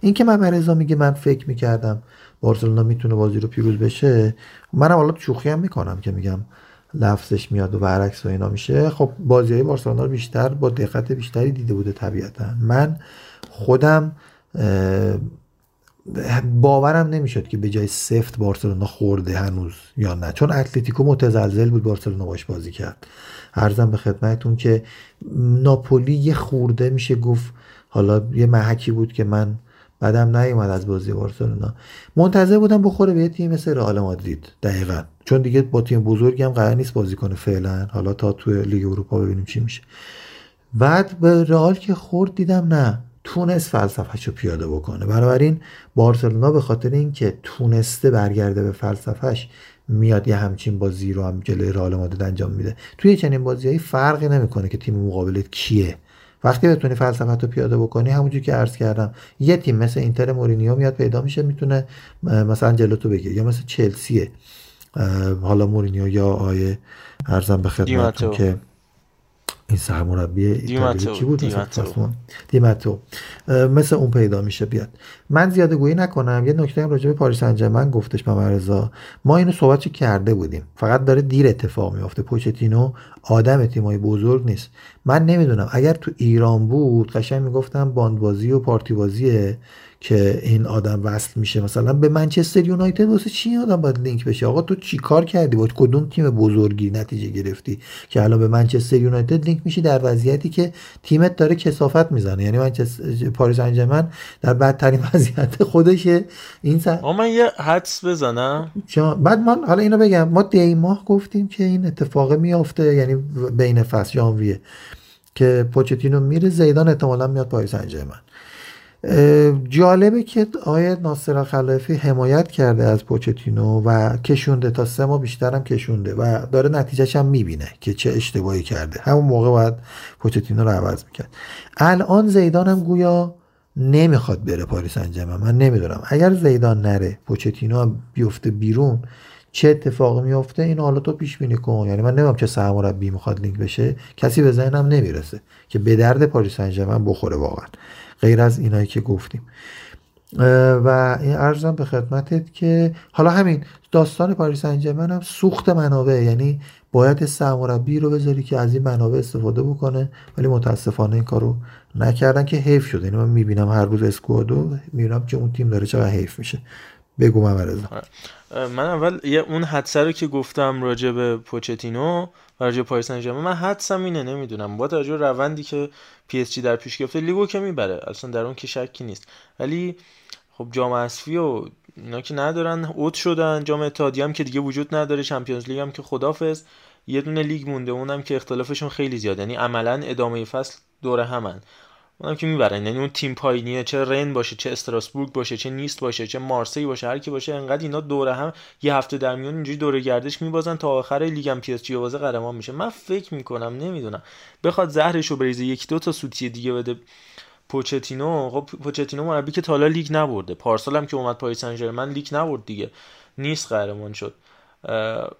اینکه من رضا میگه من فکر می‌کردم بارسلونا می‌تونه بازی رو پیروز بشه منم حالا شوخی هم می‌کنم که میگم لفظش میاد و برعکس و اینا میشه. خب بازی های بارسلونا رو بیشتر با دقت بیشتری دیده بوده طبیعتا. من خودم باورم نمی‌شد که به جای سفت بارسلونا خورده هنوز یا نه. چون اتلتیکو متزلزل بود بارسلونا باش بازی کرد. ارزم به خدمتتون که ناپولی یه خورده میشه گفت. حالا یه محکی بود که من بعدم نیومد از بازی بارسلونا. منتظر بودم بخوره به تیم مثل رئال مادرید. دقیقا. چون دیگه با تیم بزرگی هم قرار نیست بازی کنه فعلا. حالا تا توی لیگ اروپا ببینیم چی میشه. بعد به رئال که خورد دیدم نه. تونست فلسفهش رو پیاده بکنه. بنابراین بارسلونا به خاطر اینکه تونسته برگرده به فلسفهش میاد یه همچین بازی رو هم جلوی رئال مادرید انجام میده. توی چنین بازیهایی فرقی نمی‌کنه که تیم مقابلت کیه. وقتی بتونی فلسفت رو پیاده بکنی همونجور که عرض کردم یه تیم مثل اینتر مورینیو میاد پیدا میشه می‌تونه مثلا جلو تو بگیره یا مثل چلسیه. حالا مورینیو یا آیه ارزم به خدمتتون که این سرمربی ایتالیایی کی بود؟ دیماتو. دیماتو. مثل اون پیدا میشه بیاد. من زیاده گویی نکنم. یه نکته هم راجع به پاریس انجمن گفتش رضا ما اینو صحبت کرده بودیم؟ فقط داره دیر اتفاق میافته. پوچتینو آدم تیمای بزرگ نیست. من نمی‌دونم. اگر تو ایران بود قشنگ می‌گفتم باندبازی و پارتی بازیه که این آدم وصل میشه. مثلا به منچستر یونایتد واسه چی آدم باید لینک بشه؟ آقا تو چی کار کردی؟ با کدوم تیم بزرگی نتیجه گرفتی که الان به منچستر یونایتد لینک میشی در وضعیتی که تیمت داره کثافت می‌زنه؟ یعنی منچستر پاریس سن ژرمن در بدترین وضعیت خودشه. این سر... من یه حدس بزنم. بعد من حالا اینو بگم. ما دی ماه گفتیم که این اتفاق میافته یعنی بین فصل ژانویه که پوچتینو میره. زیدان احتمالا میاد پاریس انجمن جالبه که آقای ناصر خلافی حمایت کرده از پوچتینو و کشونده تا سه ماه بیشتر هم کشونده و داره نتیجهش هم می‌بینه که چه اشتباهی کرده. همون موقع باید پوچتینو رو عوض می‌کرد. الان زیدان هم گویا نمی‌خواد بره پاریس انجام من نمی‌دونم. اگر زیدان نره پوچتینو بیفته بیرون چه اتفاقی میفته این حالا تو پیش بینی کن. یعنی من نمی‌دونم چه سرمربی می‌خواد لینک بشه. کسی به ذهنم نمی‌رسه که به درد پاریس انجام بخوره واقعا. غیر از اینایی که گفتیم. و این ارزم به خدمتت که حالا همین داستان پاریس انجمن هم سوخت منابع. یعنی باید سرمربی رو بذاری که از این منابع استفاده بکنه ولی متاسفانه این کارو نکردن که حیف شده یعنی من می‌بینم هر روز اسکوادو می‌بینم که اون تیم داره چقدر حیف میشه. بگو من من اول یه اون حدسه رو که گفتم راجع به پوچتینو و راجع به من حدسم اینه نمی‌دونم. با توجه روندی که PSG در پیش گرفته لیگو که می‌بره. اصلا در اون که شکی نیست. ولی خب جام اسفی و اینا که ندارن اوت شدن. جام اتحادیه هم که دیگه وجود نداره. Champions League هم که خدافظ. یه دونه لیگ مونده. اونم که اختلافشون خیلی زیاد. یعنی عملا ادامه فصل دور همن. اونم که می‌برن. یعنی اون تیم پایینیه چه رن باشه چه استراسبورگ باشه چه نیست باشه چه مارسی باشه هر کی باشه انقدر اینا دور هم یه هفته در میون اینجوری دوره گردش میبازن تا آخر لیگ هم PSG بازه قهرمان میشه. من فکر می‌کنم نمی‌دونم. بخواد زهرشو بریزه یک دو تا سوتی دیگه بده پوچتینو خب پوچتینو مربی که تا حالا لیگ نبرده. پارسال هم که اومد پاریس سن ژرمن لیگ نبرد دیگه. نیست قهرمان شد.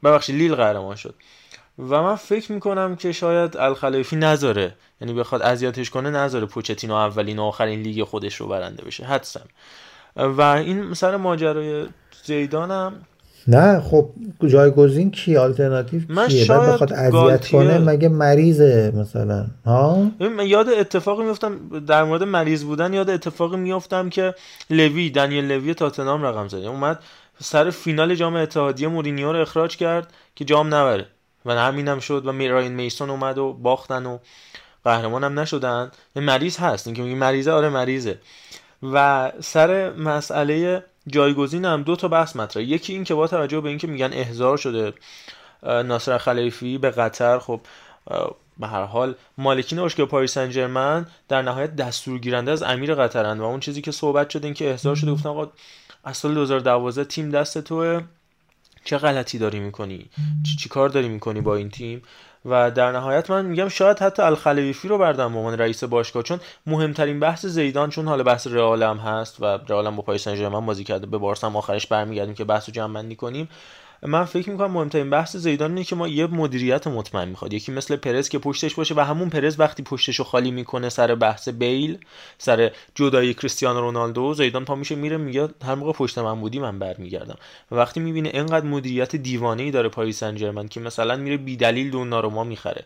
ببخشید لیل قهرمان شد. و من فکر می‌کنم که شاید الخلایفی نذاره. یعنی بخواد اذیتش کنه نذاره پوچتینو اولین و آخرین لیگ خودش رو برنده بشه. حدسم و این سر ماجرای زیدانم. نه خب جایگزین کی؟ آلترناتیو من کیه؟ شاید بخواد اذیت. کنه مگه مریضه مثلا؟ ها؟ من یاد اتفاقی میفتم در مورد مریض بودن یاد اتفاقی میفتم که لوی دنیل لوی تاتنام رقم زده. اومد سر فینال جام اتحادیه مورینیو رو اخراج کرد که جام نبره. و همینم شد و میراین میسون اومد و باختن و قهرمان هم نشدن مریض هست. اینکه میگی مریضه آره مریضه. و سر مسئله جایگزین هم دو تا بحث مطرحه یکی این که با توجه به اینکه میگن احضار شده ناصر خلیفی به قطر خب به هر حال مالکین باشگاه پاریس سن در نهایت دستور گیرنده از امیر قطرن و اون چیزی که صحبت شده این که احضار شده گفتن آقا از سال 2012 تیم دست توه. چه غلطی داری می‌کنی؟ چی, چی کار داری می‌کنی با این تیم؟ و در نهایت من میگم شاید حتی الخلیفی رو بردم به عنوان رئیس باشگاه چون مهمترین بحث زیدان چون حالا بحث رئال هم هست و رئال هم با پاریس سن ژرمن بازی کرده به بارسا هم آخرش برمیگردیم که بحث رو جمع بندی کنیم. من فکر می‌کنم مهمترین بحث زیدان اینه که ما یه مدیریت مطمئن می‌خواد. یکی مثل پرز که پشتش باشه و همون پرز وقتی پشتش رو خالی می‌کنه سر بحث بیل سر جدایی کریستیانو رونالدو زیدان پا میشه میره میگه هر موقع پشت من بودی من برمیگردم. و وقتی می‌بینه اینقدر مدیریت دیوانه ای داره پاریس سن که مثلا میره بیدلیل دوناروما می‌خره.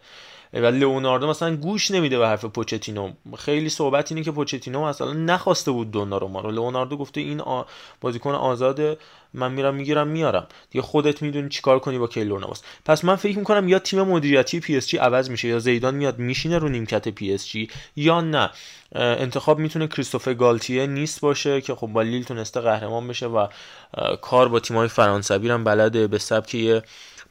و لئوناردو مثلا گوش نمیده به حرف پوچتینو. خیلی صحبت اینه که پوچتینو مثلا نخواسته بود دوناروما رو لئوناردو گفته این آ... بازیکن آزاده من میرم می‌گیرم میارم. دیگه خودت می‌دونی چیکار کنی با کیلور ناواس. پس من فکر می‌کنم یا تیم مدیریتی PSG عوض میشه یا زیدان میاد میشینه رو نیمکت PSG یا نه. انتخاب می‌تونه کریستوفر گالتیه نیست باشه که خب با لیل تونسته قهرمان بشه و کار با تیمای فرانسوی هم بلده به سبک یه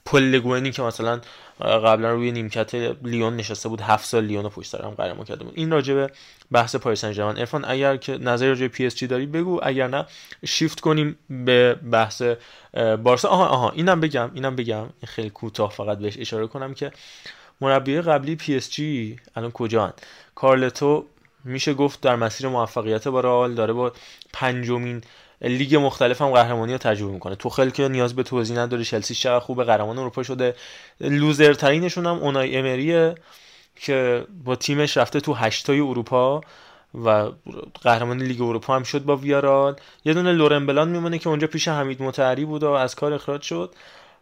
پل لوگوئنی که مثلا قبلا روی نیمکت لیون نشسته بود هفت سال لیون رو پشت سر هم قهرمان کرده بود. این راجع به بحث پاریس سن ژرمن عرفان اگر که نظری راجع PSG داری بگو. اگر نه شیفت کنیم به بحث بارسا. آها آها. اینم بگم اینم بگم. این خیلی کوتاه فقط بهش اشاره کنم که مربی قبلی PSG الان کجان کارلتو میشه گفت در مسیر موفقیت با رئال داره با پنجمین لیگ مختلف هم قهرمانی رو تجربه می‌کنه. توخل که نیاز به توضیح نداره. چلسی چقدر خوب قهرمان اروپا شده. loser ترینشون هم اونای امریه که با تیمش رفته تو هشتای اروپا و قهرمان لیگ اروپا هم شد با ویارال. یه دونه لورن بلان میمونه که اونجا پیش حمید مطهری بود و از کار اخراج شد.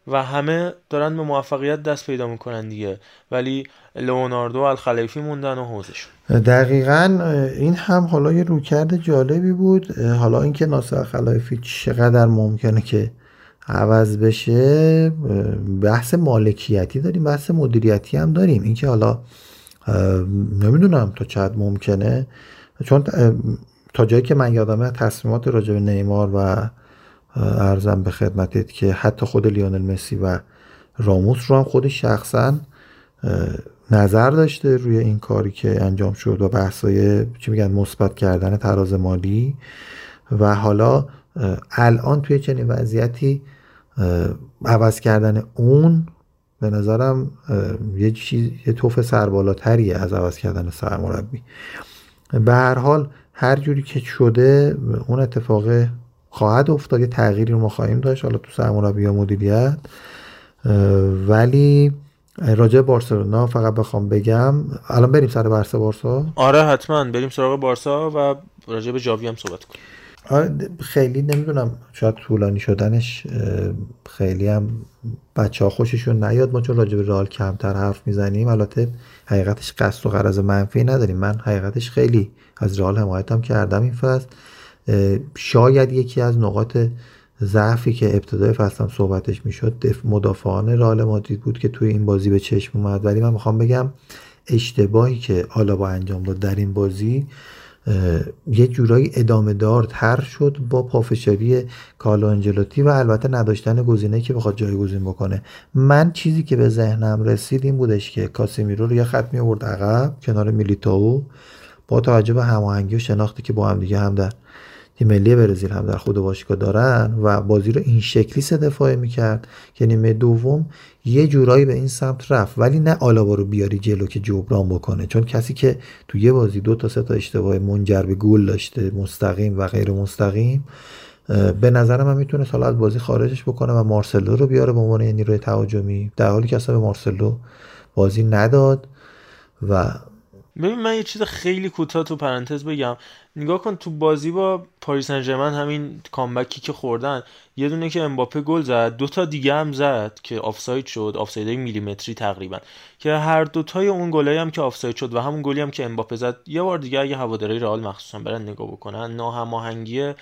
و همه دارن به موفقیت دست پیدا می‌کنن دیگه. ولی لئوناردو الخلیفی موندن و حوضشون. دقیقا این هم حالا یه رویکرد جالبی بود. حالا اینکه ناصر خلایفی چقدر ممکنه که عوض بشه بحث مالکیتی داریم بحث مدیریتی هم داریم. اینکه حالا نمی‌دونم تا چقدر ممکنه. چون تا جایی که من یادمه تصمیمات راجع به نیمار و ارزم به خدمتت که حتی خود لیونل مسی و راموس رو هم خود شخصا نظر داشته روی این کاری که انجام شد و بحثای چی میگن مثبت کردن تراز مالی. و حالا الان توی چنین وضعیتی عوض کردن اون به نظرم یه چیز یه توف سربالاتریه از عوض کردن سرمربی. به هر حال هر جوری که شده اون اتفاق خواهد افتاد. یه تغییری رو ما خواهیم داشت. حالا تو سرمربی یا مدیریت. ولی راجع بارسلونا فقط بخوام بگم الان بریم سر بحث بارسا؟ آره حتما. بریم سراغ بارسا و راجع به جاوی هم صحبت کنیم. آره خیلی نمی‌دونم. شاید طولانی شدنش خیلی هم بچه ها خوششون نیاد. ما چون راجع به رئال کمتر حرف می‌زنیم البته حقیقتش قصد و غرض منفی نداریم. من حقیقتش خیلی از رئال حمایتم کردم این فصل. شاید یکی از نقاط ضعفی که ابتدای فصلم صحبتش می‌شد مدافعان رئال مادرید بود که توی این بازی به چشم اومد. ولی من می‌خوام بگم اشتباهی که آلابا انجام داد در این بازی یه جورایی ادامه دار تر شد با پافشاری کارلو انجلوتی و البته نداشتن گزینه که بخواد جایگزین بکنه. من چیزی که به ذهنم رسید این بودش که کاسمیرو رو یه خط می آورد عقب کنار میلیتائو با توجه به هماهنگی و شناختی که با هم دیگه هم در تیم ملی برزیل هم در خود باشگاه دارن و بازی رو این شکلی سه دفاعه می‌کرد که نیمه دوم یه جورایی به این سمت رفت. ولی نه آلابا رو بیاری جلو که جبران بکنه. چون کسی که تو یه بازی دو تا سه تا اشتباه منجر به گل داشته مستقیم و غیر مستقیم به نظر من می‌تونه سال از بازی خارجش بکنه و مارسلو رو بیاره به عنوان نیروی تهاجمی. در حالی که اصلا به مارسلو بازی نداد و ببین من یه چیز خیلی کوتاه تو پرانتز بگم. نگاه کن تو بازی با پاریس سن همین comeback ی که خوردن یه دونه که امباپه گل زد دو تا دیگه هم زد که آفساید شد آفساید میلیمتری تقریبا. که هر دوتای اون گلایی هم که آفساید شد و همون گلی هم که امباپه زد یه بار دیگه اگه هواداری رئال مخصوصا برن نگاه بکنن ناهماهنگی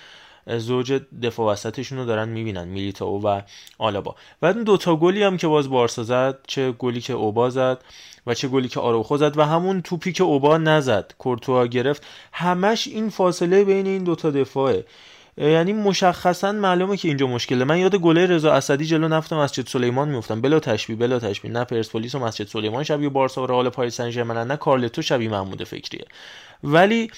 زوج دفاع وسطشون رو دارن می‌بینن میلیتائو و آلابا. و اون دوتا گلی هم که باز بارسا زد چه گلی که اوبا زد و چه گلی که آروخو زد و همون توپی که اوبا نزد. کورتوا گرفت. همش این فاصله بین این دوتا دفاعه. یعنی مشخصا معلومه که اینجا مشکله. من یاد گله رضا اسدی جلو نفت مسجد سلیمان میفتم بلا تشبیه بلا تشبیه. نه پرسپولیس و مسجد سلیمان شبیه بارسا و رئال پاریس سن ژرمن نه کارلتو شبیه محمود فکریه. ولی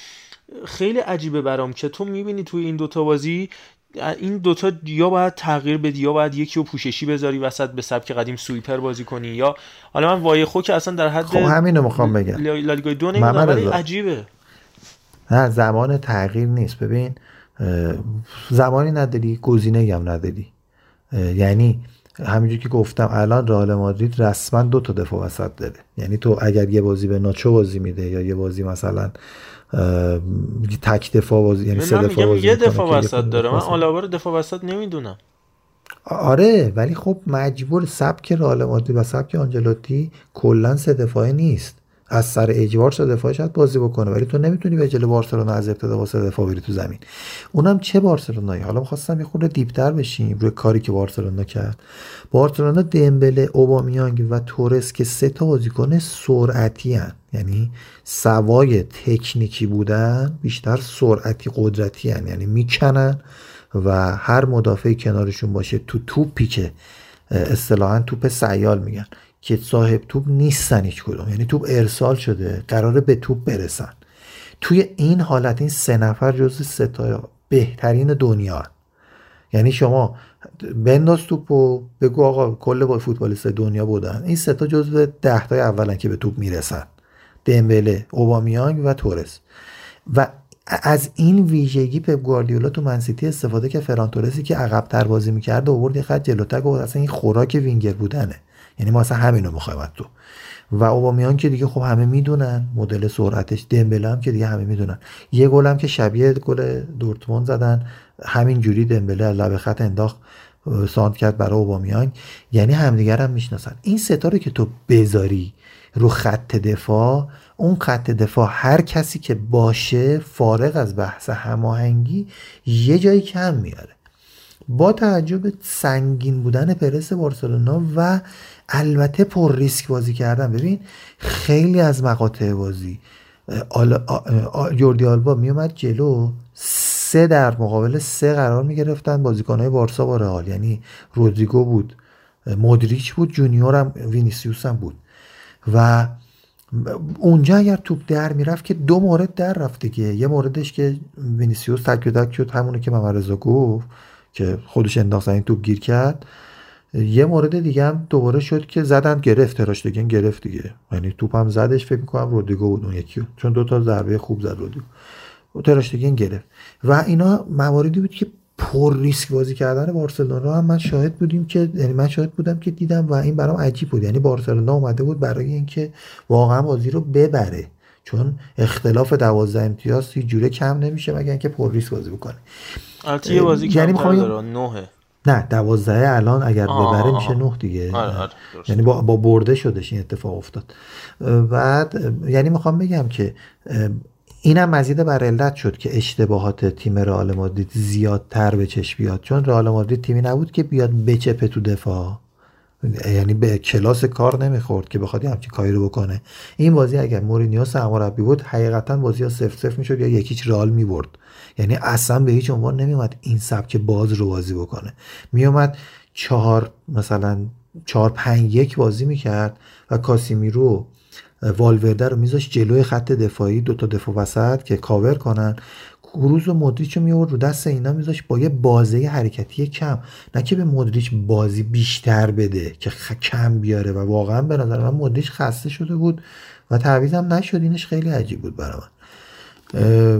خیلی عجیبه برام که تو می‌بینی توی این دوتا بازی این دوتا یا باید تغییر بدی یا باید یکی رو پوششی بذاری وسط به سبک قدیم سویپر بازی کنی یا حالا من وایخو که اصلا در حد خب همینو می‌خوام بگم. لالیگای دو ولی عجیبه. نه زمان تغییر نیست. ببین زمانی نداری گزینه هم نداری. یعنی همینجور که گفتم الان رئال مادرید رسما دو تا دفاع وسط داره. یعنی تو اگر یه بازی به ناچو بازی میده یا یه بازی مثلا تک دفاع بازی یعنی سه دفاع بازی یه دفاع وسط داره. من آلابا رو دفاع وسط نمی‌دونم. آره ولی خب مجبور سبک رئال مادرید و سبک آنجلوتی کلا سه دفاعه نیست. از سر اجبار سه دفاعه شاید بازی بکنه ولی تو نمی‌تونی به جلو بارسلونا از ابتدا با دفاع بری تو زمین اونم چه بارسلونایی حالا می‌خواستم یه خورده دیپتر بشیم روی کاری که بارسلونا کرد بارسلونا دمبله اوبامیانگ و تورس که سه تا بازیکن سرعتی هن. یعنی سوای تکنیکی بودن بیشتر سرعتی قدرتی هن. یعنی می‌کنن و هر مدافعی کنارشون باشه تو توپی که اصطلاحا توپ سیال میگن که صاحب توپ نیستن هیچ کدوم. یعنی توپ ارسال شده قراره به توپ برسن. توی این حالت این سه نفر جز ستا بهترین دنیا یعنی شما بنداز توپ و بگو آقا کل با فوتبالیست دنیا بودن. این ستا جزو ده تای اولن که به توپ می‌رسن. دمبله اوبامیانگ و تورس. و از این ویژگی پپ گواردیولا تو منسیتی استفاده که فران تورسی که عقب تر بازی می‌کرد و آورد یه خط جلوتر گفت اصلا این خوراک وینگر بودنه. یعنی ما اصلا همینو می‌خوایم تو. و اوبامیان که دیگه خب همه می‌دونن مدل سرعتش دمبله هم که دیگه همه می‌دونن. یه گل هم که شبیه گل دورتموند زدن همین جوری دمبله لب خط انداخت ساند کرد برای اوبامیان یعنی همدیگر هم می‌شناسن. این ستاره که تو بذاری رو خط دفاع اون خط دفاع هر کسی که باشه فارغ از بحث هماهنگی یه جایی کم میاره. با توجه به سنگین بودن پرس بارسلونا و البته پر ریسک بازی کردن. ببین خیلی از مقاطع بازی آل... جوردی آلبا میومد جلو. سه در مقابل سه قرار می‌گرفتن. بازیکنهای بارسا با رئال یعنی رودریگو بود مودریچ بود جونیور هم وینیسیوس هم بود. و اونجا اگر توپ در می‌رفت که دو مورد در رفت دیگه یه موردش که وینیسیوس تک تک شد همونه که ممرضا گفت که خودش انداخت این توپ گیر کرد. یه مورد دیگه هم دوباره شد که زدن گرفت ترشتگن گرفت دیگه. یعنی توپ هم زدش فکر می‌کنم رودریگو بود اون یکی. چون دوتا ضربه خوب زد رودریگو. ترشتگن گرفت. و اینا مواردی بود که پر ریسک بازی کردن بارسلونا هم من شاهد بودیم که یعنی من شاهد بودم که دیدم و این برام عجیب بود. یعنی بارسلونا اومده بود برای اینکه واقعا بازی رو ببره. چون اختلاف دوازده امتیاز هیچ جوره کم نمیشه مگر اینکه پر ریسک بازی بکنه. البته بازی یعنی می‌خوام نه دوازده الان اگر ببره میشه نه دیگه. آره آره یعنی با, با برده شدش این اتفاق افتاد. بعد یعنی می‌خوام بگم که اینم مزید بر علت شد که اشتباهات تیم رئال مادرید زیادتر به چشم بیاد. چون رئال مادرید تیمی نبود که بیاد بچپه تو دفاع. یعنی به کلاس کار نمی‌خورد که بخواد همچین کاری رو بکنه. این بازی اگر مورینیو سرمربی بود حقیقتا بازی ها سف سف می‌شد یا یکیچ رال می‌برد. یعنی اصلا به هیچ عنوان نمیومد این سبک باز رو بازی بکنه. میومد چهار مثلا چهار پنج یک بازی می‌کرد و کاسیمیرو والورده رو میذاش جلوی خط دفاعی دو تا دفاع وسط که کاور کنن. کروز و مدریچ رو میورد رو دست اینا میذاش با یه بازه حرکتی کم. نه که به مدریچ بازی بیشتر بده که کم بیاره و واقعا به نظر من مدریچ خسته شده بود و تعویزم نشد. اینش خیلی عجیب بود برای من.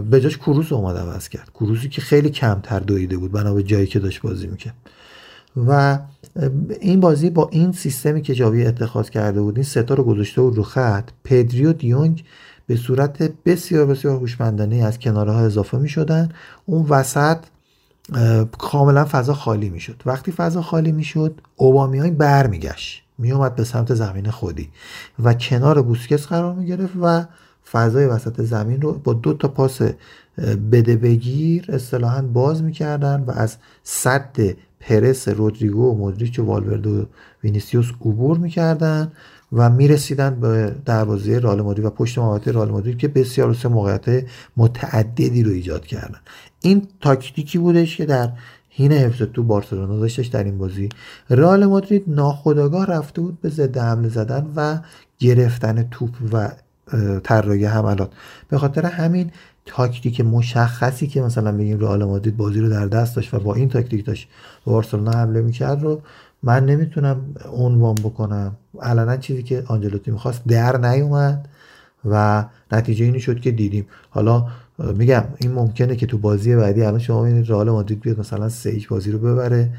به جاش کروز اومد عوض کرد. کروزی که خیلی کمتر دویده بود بنا به جایی که داشت بازی می‌کرد. و این بازی با این سیستمی که جاوی اتخاذ کرده بود این ستا رو گذاشته بود رو خط پدری و دیونگ به صورت بسیار بسیار هوشمندانه از کناره ها اضافه می شدن اون وسط کاملا فضا خالی می شد وقتی فضا خالی می شد اوبامیان برمیگشت. می اومد به سمت زمین خودی و کنار بوسکس قرار می گرفت و فضای وسط زمین رو با دو تا پاس بده بگیر اصطلاحا باز می‌کردن و از صد پرس رودریگو و مدریچ و والورد و وینیسیوس عبور می‌کردن. و می‌رسیدن به دروازه رئال مادرید و پشت محوطه رئال مادرید که بسیار سه موقعیت متعددی رو ایجاد کردن. این تاکتیکی بودش که در هین حفظ تو بارسلونا داشتش در این بازی. رئال مادرید ناخداگاه رفته بود به ضد حمله زدن و گرفتن توپ و طراحی حملات. به خاطر همین تاکتیک مشخصی که مثلا بگیم رئال مادرید بازی رو در دست داشت و با این تاکتیک داشت بارسلونا حمله می‌کرد رو من نمی‌تونم عنوان بکنم. علنا چیزی که آنجلوتی می‌خواست در نیومد و نتیجه اینی شد که دیدیم. حالا میگم این ممکنه که تو بازی بعدی الان شما ببینید رئال مادرید بیاد مثلا سه بازی رو ببره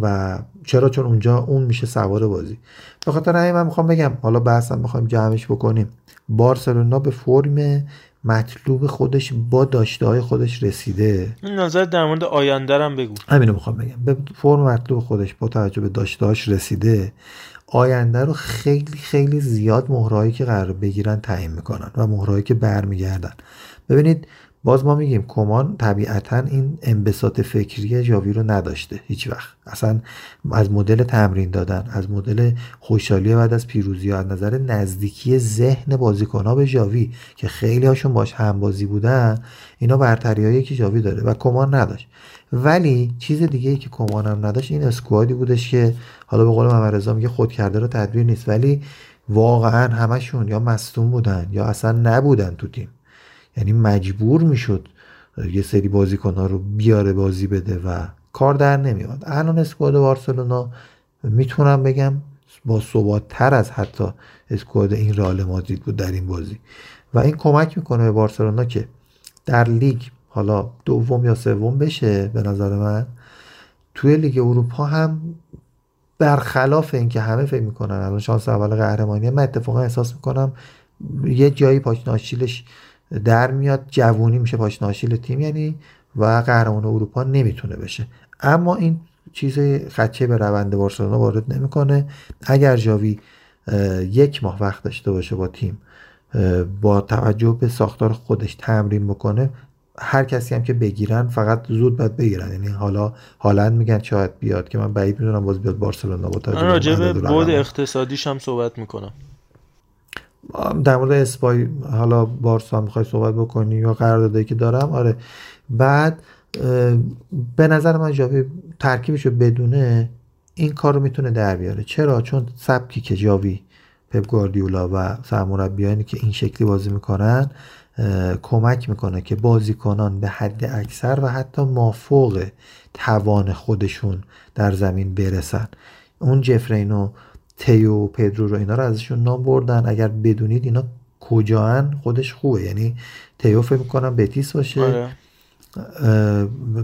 و چرا؟ چون اونجا اون میشه سوار بازی. به خاطر همین من می‌خوام بگم حالا بحثم بخوایم جمعش بکنیم. بارسلونا به فرم مطلوب خودش با داشته های خودش رسیده. این نظر در مورد آینده هم بگو. همینو می‌خوام بگم. به فرم مطلوب خودش با توجه به داشته رسیده آینده رو خیلی خیلی زیاد مهرهایی که قرار بگیرن تعیین می‌کنن و مهرهایی که برمیگردن. ببینید باز ما میگیم کمان طبیعتا این انبساط فکری جاوی رو نداشته هیچ وقت. اصلا از مدل تمرین دادن از مدل خوشحالی بعد از پیروزی از نظر نزدیکی ذهن بازیکنها به جاوی که خیلی هاشون باش همبازی بودن اینا برتریایی که جاوی داره و کمان نداشت. ولی چیز دیگه ای که کمان هم نداشت این اسکوادی بودش که حالا به قول محمد میگه خود کرده رو تدبیر نیست ولی واقعا همشون یا مصدوم بودن یا اصلا نبودن تو تیم. یعنی مجبور می‌شد یه سری بازیکنها رو بیاره بازی بده و کار در نمیاد الان اسکواد بارسلونا می‌تونم بگم با ثبات تر از حتی اسکواد این رئال مادرید بود در این بازی. و این کمک می‌کنه به بارسلونا که در لیگ حالا دوم یا سوم بشه به نظر من توی لیگ اروپا هم برخلاف اینکه همه فکر می‌کنن الان شانس اول قهرمانی من اتفاقا احساس می‌کنم یه جایی پاشناشیلش در میاد جوونی میشه پاشناشیل تیم یعنی و قهرمان اروپا نمی‌تونه بشه. اما این چیز خدچه به روند بارسلونا وارد نمی‌کنه. اگر جاوی یک ماه وقت داشته باشه با تیم با توجه به ساختار خودش تمرین بکنه هر کسی هم که بگیرن فقط زود باید بگیرن. یعنی حالا هالند میگن شاید بیاد که من بعید می‌دونم باز بیاد بارسلونا با توجه راجع به بود اقتصادیش هم صحبت می‌کنم. در مورد اسپای حالا بارسا می‌خوای صحبت بکنی یا قراردادی که دارم؟ آره. بعد به نظر من جاوی ترکیبش رو بدونه این کار رو می‌تونه در بیاره. چرا؟ چون سبکی که جاوی پپ گواردیولا و سرمربیانی که این شکلی بازی می‌کنن کمک می‌کنه که بازیکنان به حد اکثر و حتی مافوق توان خودشون در زمین برسن. اون جفرینو تیو و پدرو رو اینا رو ازشون نام بردن. اگر بدونید اینا کجان خودش خوبه. یعنی تیو فکر می‌کنم بتیس باشه. آره.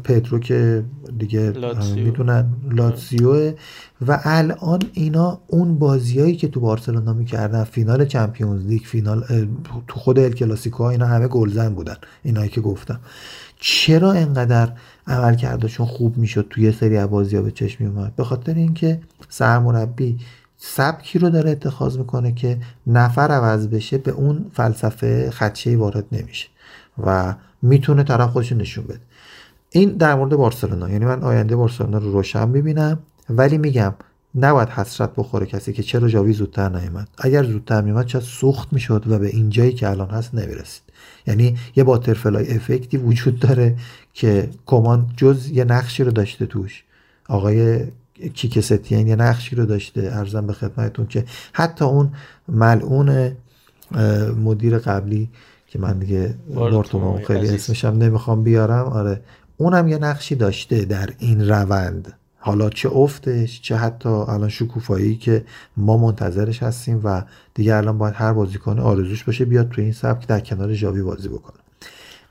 پدرو که دیگه می‌دونن لاتسیو و الان اینا اون بازیایی که تو بارسلونا می‌کردن فینال چمپیونز لیگ فینال تو خود ال کلاسیکو اینا همه گلزن بودن. اینایی که گفتم. چرا انقدر عمل کردشون خوب می‌شد توی سری بازی ها به چشم میومد به خاطر اینکه سرمربی سبکی رو داره اتخاذ می‌کنه که نفر عوض بشه به اون فلسفه خدشه وارد نمیشه و می‌تونه طرف خودش نشون بده. این در مورد بارسلونا یعنی من آینده بارسلونا رو روشن می‌بینم ولی میگم نباید حسرت بخوره کسی که چرا جاوی زودتر نیومد. اگر زودتر میومد چه سوخت می‌شد و به اینجایی که الان هست نمی‌رسید. یعنی یه باترفلای افکتی وجود داره که کمان جز یه نقشی رو داشته توش. آقای کیکستین یه نقشی رو داشته ارزم به خدمتتون که حتی اون ملعون مدیر قبلی که من دیگه بارتومو خیلی اسمشم نمی‌خوام بیارم آره. اونم یه نقشی داشته در این روند. حالا چه افتش چه حتی الان شکوفایی که ما منتظرش هستیم و دیگه الان باید هر بازیکن آرزوش باشه بیاد تو این سبک در کنار جاوی بازی بکنه.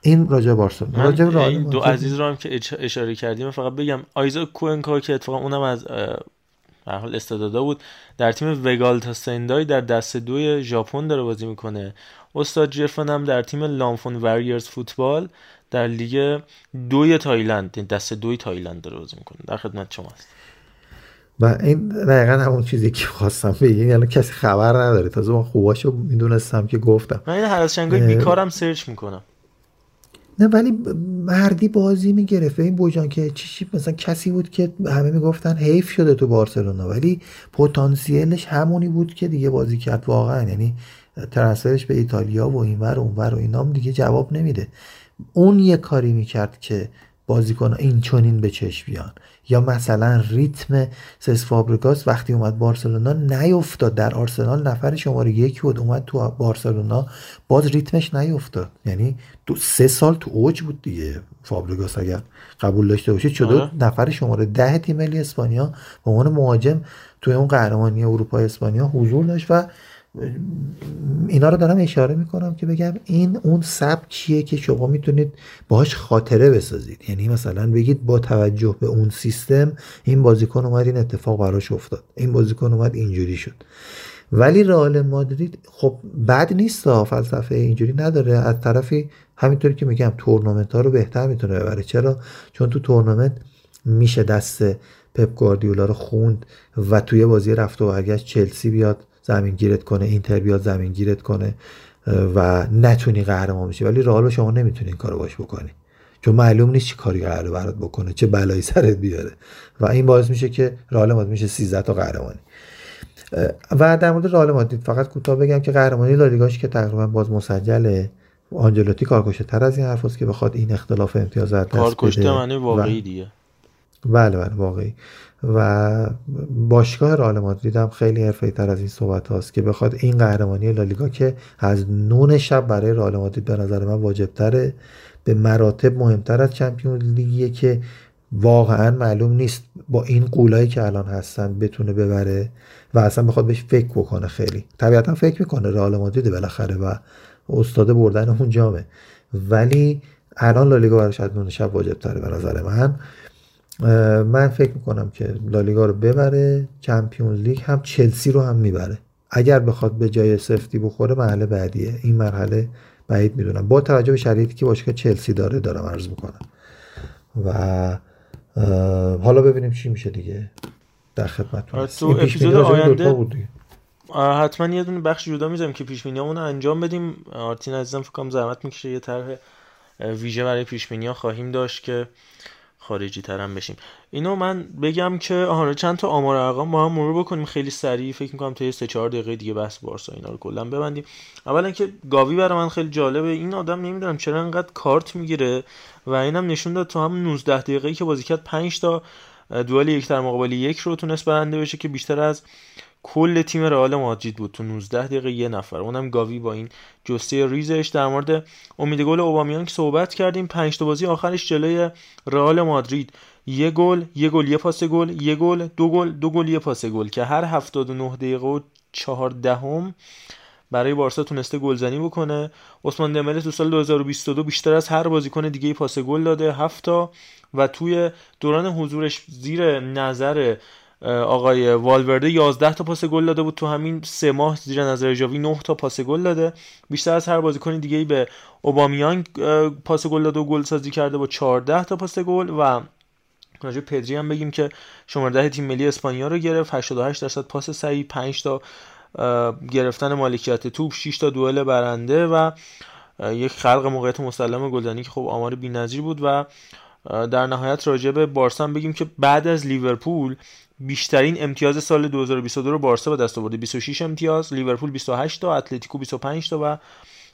این راجع بارسلونا. راجع این دو عزیز رو هم که اشاره کردیم فقط بگم ایساک کوئنکا که اتفاقا اونم از به حال استعدادا بود در تیم وگالتا سندای در دست دوی ژاپن داره بازی می‌کنه. استاد جفرن هم در تیم لامفون وریرز فوتبال در لیگ دوی تایلند دست دوی تایلند داره بازی می‌کنه. در خدمت شماست و این دقیقا همون چیزی که خواستم بگم. یعنی کسی خبر نداره. تازه من خوباشو می‌دونستم که گفتم. من اینقدر بیکارم سرچ می‌کنم. نه ولی مردی بازی می‌گرفت. این بویان کرکیچ مثلا کسی بود که همه می‌گفتن حیف شده تو بارسلونا ولی پتانسیلش همونی بود که دیگه بازی کرد واقعا. یعنی transfer ش به ایتالیا و اینور و اونور و اینام دیگه جواب نمیده. اون یه کاری می‌کرد که بازیکن این چونین به چشم بیان. یا مثلا ریتم سسک فابرگاس وقتی اومد بارسلونا نیفتاد. در آرسنال نفر شماره یک بود اومد تو بارسلونا باز ریتمش نیفتاد. یعنی دو سه سال تو اوج بود دیگه فابرگاس اگر قبول داشته باشید شده آه. نفر شماره ده تیم ملی اسپانیا. به عنوان مهاجم توی اون قهرمانی اروپا اسپانیا حضور داشت و اینا رو دارم اشاره می‌کنم که بگم این اون سبکیه که شما می‌تونید باهاش خاطره بسازید. یعنی مثلا بگید با توجه به اون سیستم این بازیکن اومد این اتفاق براش افتاد. این بازیکن اومد اینجوری شد. ولی رئال مادرید خب بد نیست فلسفه اینجوری نداره. از طرفی همینطوری که میگم تورنمنت ها رو بهتر می‌تونه ببره. چرا؟ چون تو تورنمنت میشه دست پپ گواردیولا رو خوند و توی بازی رفت و برگشت چلسی بیاد. زمین گیرت کنه اینتر بیاد زمین گیرت کنه و نتونی قهرمان بشی. ولی رئال شما نمی‌تونی این کارو باش بکنی. چون معلوم نیست چی کاری قراره برات بکنه چه بلایی سرت بیاره. و این باعث میشه که رئال مادرید میشه 13 تا قهرمانی. و در مورد رئال مادرید فقط کوتاه بگم که قهرمانی لالیگاش که تقریبا باز مسجله. آنجلوتی کارکشته تر از این حرف که بخواد این اختلاف امتیازات دست کارکشته معنی واقعی دیگه. بله بله واقعی. و باشگاه رئال مادرید هم خیلی حرفه‌ای تر از این صحبت هاست که بخواد این قهرمانی لالیگا که از نون شب برای رئال مادرید به نظر من واجب تره به مراتب مهمتر از چمپیونز لیگیه که واقعا معلوم نیست با این قولایی که الان هستن بتونه ببره و اصلا بخواد بهش فکر بکنه خیلی. طبیعتا فکر می‌کنه رئال مادرید بالاخره و استاد بردن اون جامه ولی الان لالیگا براش از نون شب واجب تره به نظر من. من فکر می‌کنم که لالیگا رو ببره چمپیونز لیگ هم چلسی رو هم می‌بره. اگر بخواد به جای سفتی بخوره مرحله بعدیه. این مرحله بعید می‌دونم. با توجه به شرایطی که باشگاه چلسی داره دارم عرض می‌کنم. و حالا ببینیم چی میشه دیگه در خدمتتون. آره، تو اپیزود آینده حتما یه دونه بخش جدا می‌ذاریم که پیش رو انجام بدیم. آرتین عزیزم فکر کنم زحمت می‌کشه یه طرح ویژه برای پیش خواهیم داشت که خارجی ترم بشیم. اینو من بگم که آها چند تا آمار ارقام با هم مرور بکنیم. خیلی سریع فکر می‌کنم تا 3 4 دقیقه دیگه بحث بارسا اینا رو کلا ببندیم. اولا که گاوی برای من خیلی جالبه. این آدم نمی‌دونم چرا انقدر کارت می‌گیره و اینم نشون داد تو هم 19 دقیقه‌ای که بازی کرد 5 تا دوال یک در مقابل یک رو تونست برنده بشه که بیشتر از کل تیم رئال مادرید بود تو 19 دقیقه یه نفر. اونم گاوی با این جسته ریزش. در مورد امید گل اوبامیان که صحبت کردیم. پنج تا بازی آخرش جلوی رئال مادرید. یه گل یه گل یه پاس گل یه گل دو گل دو گل یه پاس گل که هر 79 دقیقه و 14 برای بارسا تونسته گلزنی بکنه. عثمان دمبله تو سال 2022 بیشتر از هر بازیکن دیگه پاس گل داده. هفت تا و توی دوران حضورش زیر نظر آقای والورده 11 تا پاس گل داده بود تو همین سه ماه زیر نظر جاوی 9 تا پاس گل داده. بیشتر از هر بازیکن دیگه ای به اوبامیان پاس گل داده و گل سازی کرده با 14 تا پاس گل و راجع پدری هم بگیم که شماره ده تیم ملی اسپانیا رو گرفت. 88 درصد پاس سعی 5 تا گرفتن مالکیت توپ 6 تا دوئل برنده و یک خلق موقعیت مسلم گلزنی که خب آمار بی‌نظیر بود و در نهایت راجع به بارسا بگیم که بعد از لیورپول بیشترین امتیاز سال 2022 رو بارسا به دست آورده. 26 امتیاز لیورپول 28 تا اتلتیکو 25 تا و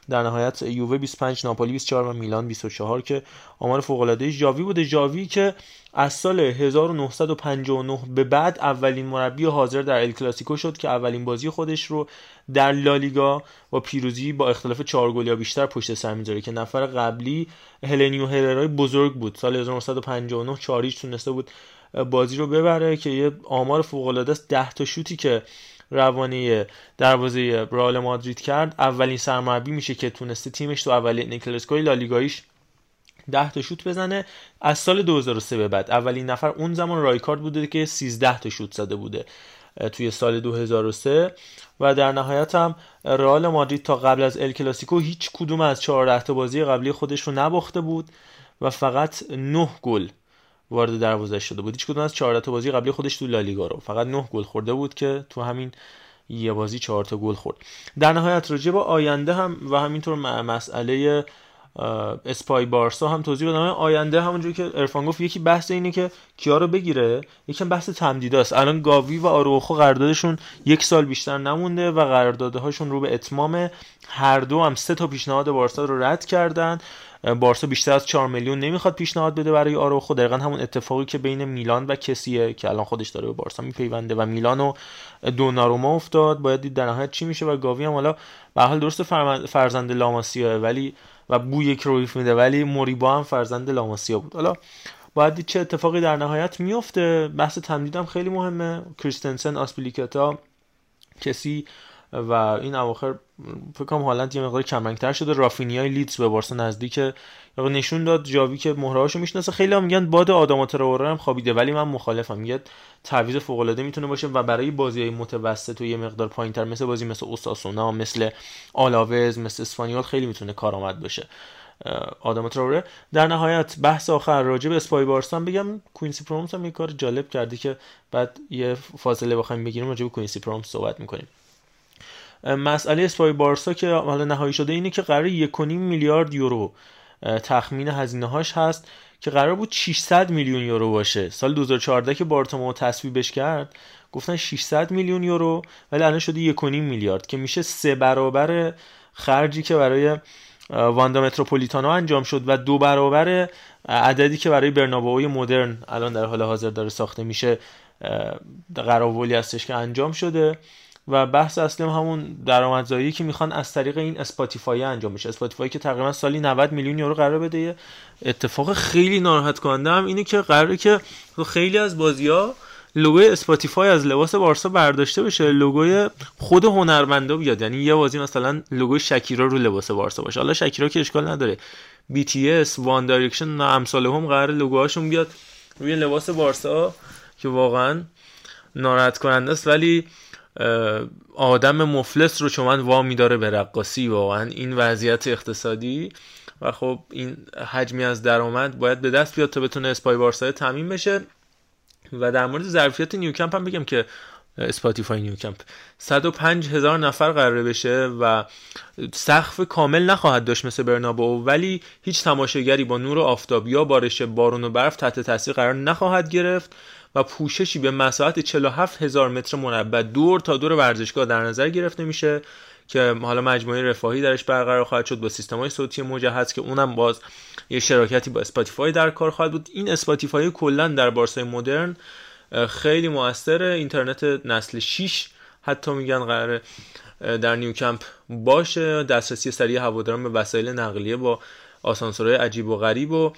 در نهایت یووه 25 ناپولی 24 و میلان 24 که آمار فوق العاده جاوی بوده. جاوی که از سال 1959 به بعد اولین مربی حاضر در ال کلاسیکو شد که اولین بازی خودش رو در لالیگا با پیروزی با اختلاف 4 گل یا بیشتر پشت سر می‌ذاره که نفر قبلی هلنیو هررای بزرگ بود. سال 1959 چاریش تونسته بود بازی رو ببره که یه آمار فوق العاده است. 10 تا شوتی که روانه دروازه رئال مادرید کرد اولین سرمربی میشه که تونسته تیمش تو اولین نیکلاسکوی لالیگاییش 10 تا شوت بزنه. از سال 2003 به بعد اولین نفر اون زمان رایکارد بوده که 13 تا شوت زده بوده توی سال 2003 و در نهایت هم رئال مادرید تا قبل از ال کلاسیکو هیچ کدوم از 14 تا بازی قبلی خودش رو نباخته بود و فقط 9 گل وارد دروازه شده بود. هیچ کدوم از 14 تا بازی قبلی خودش تو لالیگا رو. فقط 9 گل خورده بود که تو همین یه بازی 4 تا گل خورد. در نهایت راجع به آینده هم و همینطور مسئله اسپای بارسا هم توضیح بدم. آینده همونجوری که ارفان گفت یکی بحث اینه که کیا رو بگیره یکم بحث تمدیداست. الان گاوی و آروخو قراردادشون یک سال بیشتر نمونده و قراردادهاشون هاشون رو به اتمام هر دو هم سه تا پیشنهاد بارسا رو رد کردن. بارسا بیشتر از 4 میلیون نمی‌خواد پیشنهاد بده برای آروخو دقیقا همون اتفاقی که بین میلان و کسیه که الان خودش داره به بارسا میپیونده و میلان و دوناروما افتاد. باید دید در نهایت چی میشه و گاوی هم حالا به حال درست فرزند لاماسیا ولی و بوی کرویف میده ولی موریبا هم فرزند لاماسیا بود. حالا باید دید چه اتفاقی در نهایت میفته. بحث تمدیدم خیلی مهمه. کریستنسن آسپلیکتا کسی و این اواخر فکر کنم یه مقدار کمرنگتر شده. رافینیای لیدز به بارسا نزدیک نشون داد. جاوی که مهرهاشو می‌شناسه. خیلی هم میگن باد آدم هم خوابیده. ولی من مخالفم. میگه تعویض فوق العاده می‌تونه باشه و برای بازی های متوسط و یه مقدار پایینتر مثل بازی مثل اوساسونا مثل آلاوز مثل اسپانیول خیلی می‌تونه کارآمد باشه. آداما تراوره در نهایت بحث آخر راجع به اسپای بارسا بگم. کوینسی پرومس هم یه کار جالب کردی که بعد یه فاصله بخوایم بگیریم راجع به کوینسی پرومس صحبت می‌کنیم. مسئله اسپای بارسا که حالا نهایی شده اینه که قرار 1.5 میلیارد یورو تخمین هزینه هاش هست که قرار بود 600 میلیون یورو باشه. سال 2014 که بارتومئو تصویبش کرد گفتن 600 میلیون یورو ولی الان شده 1.5 میلیارد که میشه سه برابر خرجی که برای واندا متروپولیتانو انجام شد و دو برابر عددی که برای برنابئوی مدرن الان در حال حاضر داره ساخته میشه قراولی هستش که انجام شده. و بحث اصلی هم همون درآمدزایی که می‌خوان از طریق این اسپاتیفای انجام بشه. اسپاتیفای که تقریبا سالی 90 میلیون یورو قرار بده. اتفاق خیلی ناراحت کننده هم اینه که قراره که خیلی از بازی ها لوگوی اسپاتیفای از لباس بارسا برداشته بشه لوگوی خود هنرمندا بیاد. یعنی یه بازی مثلا لوگوی شکیرا رو لباس بارسا باشه. حالا شکیرا که اشکال نداره. BTS وان دایرکشن و امثال هم قرار لوگوهاشون بیاد روی لباس بارسا که واقعا ناراحت کننده است. ولی آدم مفلس رو چون وامی داره به رقاصی واقعا این وضعیت اقتصادی. و خب این حجمی از درآمد باید به دست بیاد تا بتونه اسپای بارسا تامین بشه. و در مورد ظرفیت نیوکمپ هم بگم که اسپاتیفای نیوکمپ. 105 هزار نفر قراره بشه و سقف کامل نخواهد داشت مثل برنابو ولی هیچ تماشاگری با نور آفتاب یا بارش بارون و برف تحت تاثیر قرار نخواهد گرفت. و پوششی به مساحت 47 هزار متر مربع دور تا دور ورزشگاه در نظر گرفته میشه که حالا مجموعه رفاهی درش برقرار خواهد شد با سیستم های صوتی مجهز که اونم باز یه شراکتی با اسپاتیفای در کار خواهد بود. این اسپاتیفای کلا در بارسای مدرن خیلی موثر اینترنت نسل 6 حتی میگن قراره در نیوکمپ باشه. دسترسی سریع هواداران به وسایل نقلیه با آسانسورهای عجیب و غریب و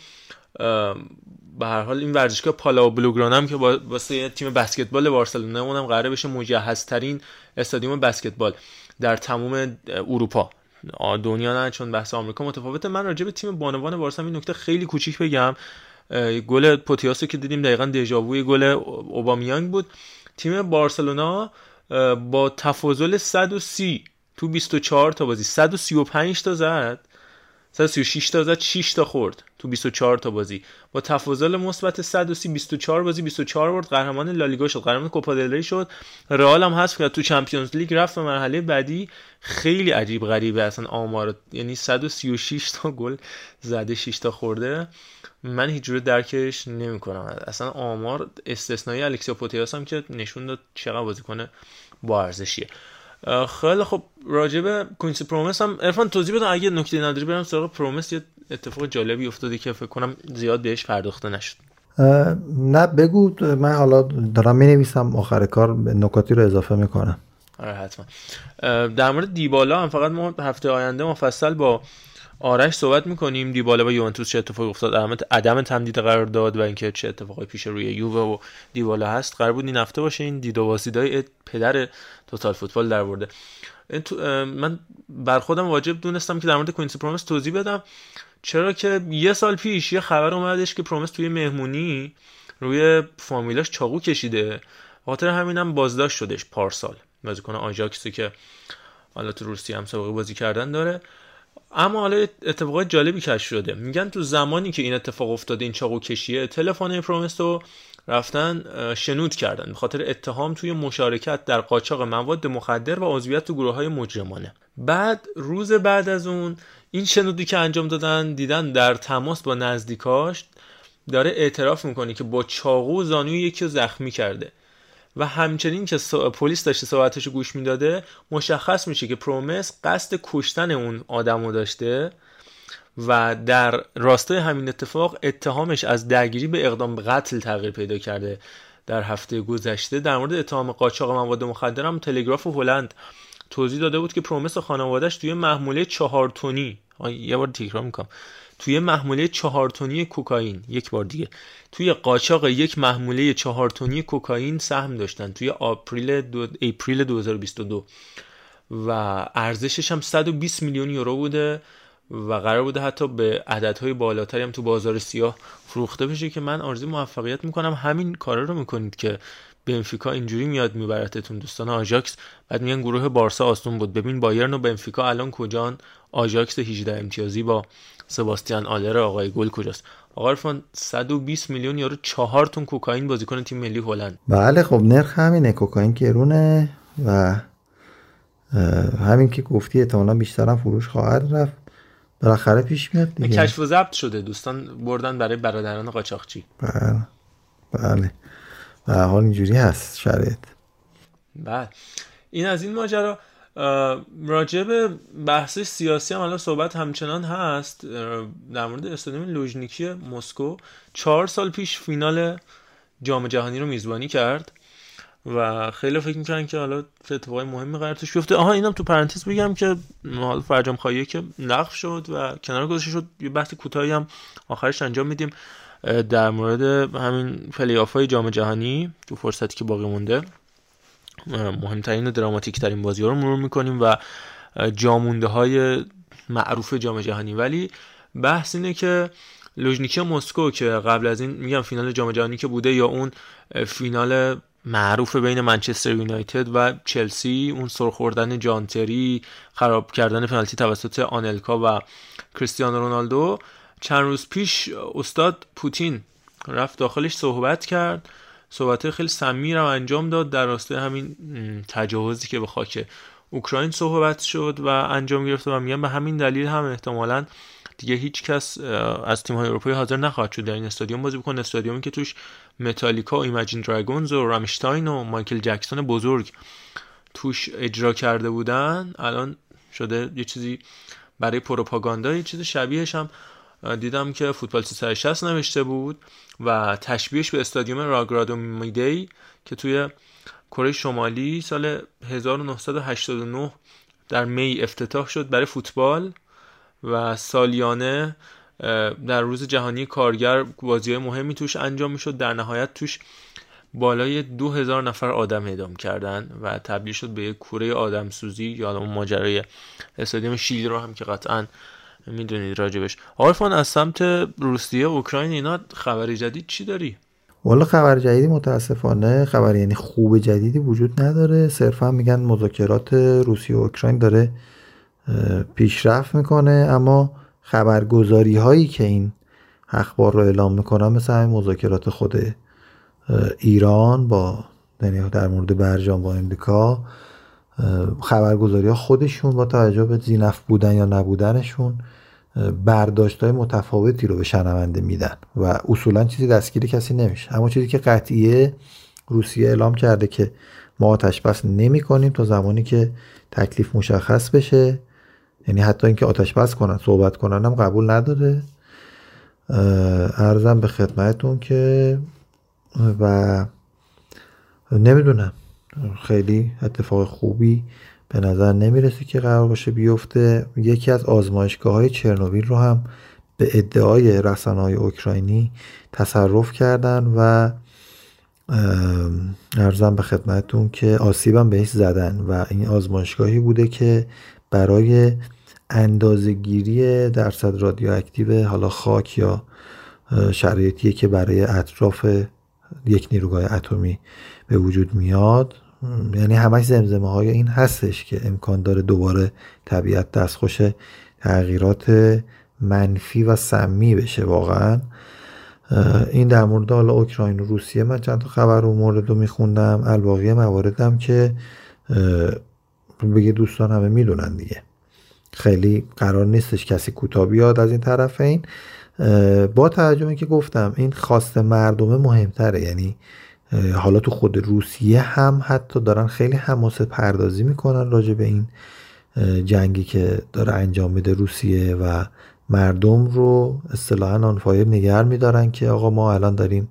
به هر حال این ورزشگاه پالائو بلائوگرانا هم که واسه تیم بسکتبال بارسلونا اونم قراره بشه مجهزترین استادیوم بسکتبال در تمام اروپا. دنیا نه چون بحث آمریکا متفاوته. من راجع به تیم بانوان بارسا این نکته خیلی کوچیک بگم. گل پوتیاسو که دیدیم دقیقا دژاووی گل اوبامیانگ بود. تیم بارسلونا با تفاضل 130 تو 24 تا بازی 135 تا زد. 136 تا زد 6 تا خورد تو 24 تا بازی. با تفاضل مثبت 130 24 بازی 24 برد قهرمان لالیگا شد قهرمان کوپا دل شد. رئال هم هست که تو Champions League رفت به مرحله بعدی. خیلی عجیب غریبه اصلا آمار. یعنی 136 تا گل زده 6 تا خورده. من هیچ جوره درکش نمی‌کنم. اصلا آمار استثنایی الکسیا پوتیاس هم که نشون داد چقدر بازیکن با ارزشیه. خیلی خب راجب کوینسی پرومس هم عرفان توضیح بده اگه نکته نداری برم سراغ پرومس. یه اتفاق جالبی افتاده که فکر کنم زیاد بهش پرداخته نشد. نه بگو. من حالا دارم می نویسم آخر کار نکاتی رو اضافه می‌کنم. آره حتما. در مورد دیبالا هم فقط ما هفته آینده مفصل با آرش صحبت می‌کنیم. دیبالا و یوونتوس چه اتفاقی افتاد؟ علت عدم تمدید قرار داد و اینکه چه اتفاقی پیش روی یووه و دیبالا هست. قرار بود این هفته باشه. این دید و پدر توتال فوتبال در برده من بر خودم واجب دونستم که در مورد کوینسی پرومس توضیح بدم. چرا که یه سال پیش یه خبر اومدش که پرومس توی مهمونی روی فامیلاش چاقو کشیده. خاطر همینم بازداشت شدش پارسال. بازیکن آژاکسی که حالا تو روسیه هم سابقه بازی کردن داره. اما حالا اتفاقات جالبی کش شده. میگن تو زمانی که این اتفاق افتاده این چاقو کشیه تلفن پرومس رو رفتن شنود کردن. به خاطر اتهام توی مشارکت در قاچاق مواد مخدر و عضویت تو گروه های مجرمانه. بعد روز بعد از اون این شنودی که انجام دادن دیدن در تماس با نزدیکاش داره اعتراف می‌کنه که با چاقو زانوی یکی رو زخمی کرده. و همچنین که پلیس داشته صحبتش رو گوش می‌داده مشخص میشه که پرومس قصد کشتن اون آدم رو داشته و در راستای همین اتفاق اتهامش از درگیری به اقدام به قتل تغییر پیدا کرده. در هفته گذشته در مورد اتهام قاچاق مواد مخدر هم تلگراف هلند توضیح داده بود که پرومس خانوادهش توی محموله چهار تونی یه بار تکرار می‌کنم. توی محموله چهار تونی کوکائین. یک بار دیگه. توی قاچاق یک محموله چهار تونی کوکائین سهم داشتن. توی April دو... April 2022 و ارزشش هم 120 میلیون یورو بوده و قرار بوده حتی به عددهای بالاتری هم تو بازار سیاه فروخته بشه که من آرزوی موفقیت می‌کنم. همین کارا رو می‌کنید که بنفیکا اینجوری میاد میبرتتون. دوستان آژاکس بعد میگن گروه بارسا آسون بود. ببین بایرن و بنفیکا الان کجان؟ آژاکس 18 امتیازی با سباستین هالر آقای گل کجاست؟ آقا عرفان 120 میلیون یورو چهار تون کوکائین بازیکن تیم ملی هلند. بله خب نرخ همینه کوکائین گرونه و همین که گفتی احتمالاً بیشتر هم فروش خواهد رفت. بالاخره پیش میاد دیگه. کشف و ضبط شده دوستان بردن برای برادران قاچاقچی. بله بله. به حال اینجوری هست شرایط. بله. این از این ماجرا. راجع به بحث سیاسی هم الان صحبت همچنان هست. در مورد استادیوم لوژنیکی مسکو چهار سال پیش فینال جام جهانی رو میزبانی کرد و خیلی فکر می‌کنن که حالا اتفاقای مهمی قرار توش بیفته. آها اینم تو پرانتز بگم که حالا فرجام خواهیه که نقف شد و کنار گذاشته شد. یه بحث کوتاهی هم آخرش انجام میدیم. در مورد همین پلی جام جهانی تو فرصتی که باقی مونده. مهمترین و دراماتیک ترین بازی ها رو مرور می‌کنیم و جامونده های معروف جام جهانی. ولی بحث اینه که لوژنیکی مسکو که قبل از این میگم فینال جام جهانی که بوده یا اون فینال معروف بین منچستر یونایتد و چلسی اون سرخوردن جانتری خراب کردن پنالتی توسط آنلکا و کریستیانو رونالدو. چند روز پیش استاد پوتین رفت داخلش صحبت کرد. صحبت خیلی سمی رو انجام داد در راستای همین تجاوزی که به خاک اوکراین صحبت شد و انجام گرفته و میگن به همین دلیل هم احتمالا دیگه هیچ کس از تیم های اروپایی حاضر نخواهد شد در این استادیوم بازی بکنه. استادیومی که توش متالیکا و ایمجین دراگونز و رامشتاین و مایکل جکسون بزرگ توش اجرا کرده بودن الان شده یه چیزی برای پروپاگاندا یه چیز شبیهش هم دیدم که فوتبال 360 نوشته بود و تشبیهش به استادیوم راگرادو میدی که توی کره شمالی سال 1989 در می افتتاح شد برای فوتبال و سالیانه در روز جهانی کارگر بازی مهمی توش انجام می‌شد. در نهایت توش بالای دو هزار نفر آدم اعدام کردن و تبدیل شد به یک کوره آدم سوزی یا ماجرای استادیوم شیلی رو هم که قطعا می‌دونید راجبش. عارفان از سمت روسیه اوکراین اینا خبر جدید چی داری؟ والا خبر جدیدی متاسفانه خبر یعنی خوب جدیدی وجود نداره. صرفا میگن مذاکرات روسیه و اوکراین داره پیشرفت می‌کنه. اما خبرگزاری هایی که این اخبار رو اعلام می‌کنن مثل همین مذاکرات خود ایران با یعنی در مورد برجام با امریکا خبرگزاری ها خودشون با توجه به زینف بودن یا نبودنشون برداشت های متفاوتی رو به شنونده میدن و اصولا چیزی دستگیر کسی نمیشه. اما چیزی که قطعیه روسیه اعلام کرده که ما آتش بس نمی کنیم تا زمانی که تکلیف مشخص بشه یعنی حتی اینکه آتش بس کنن صحبت کنن هم قبول نداره. ارزم به خدمتون که و نمی‌دونم خیلی اتفاق خوبی به نظر نمی‌رسه که قرار باشه بیفته. یکی از آزمایشگاه های چرنوبیل رو هم به ادعای رسانه های اوکراینی تصرف کردن و ارزم به خدمتون که آسیبم بهش زدن و این آزمایشگاهی بوده که برای اندازهگیری درصد رادیواکتیو حالا خاک یا شرایطی که برای اطراف یک نیروگاه اتمی به وجود میاد یعنی همش زمزمه های این هستش که امکان داره دوباره طبیعت دستخوش تغییرات منفی و سمی بشه واقعا. این در مورد حالا اوکراین و روسیه من چند تا خبر و مورد رو میخوندم. الباقی مواردم که بگه دوستان همه می‌دونن دیگه. خیلی قرار نیستش کسی کوتاه بیاد از این طرف این. با توجه که گفتم این خواست مردمه مهمتره. یعنی حالا تو خود روسیه هم حتی دارن خیلی حماسه پردازی می‌کنن راجع به این جنگی که داره انجام میده روسیه و مردم رو اصطلاحا آنفایر نگر میدارن که آقا ما الان داریم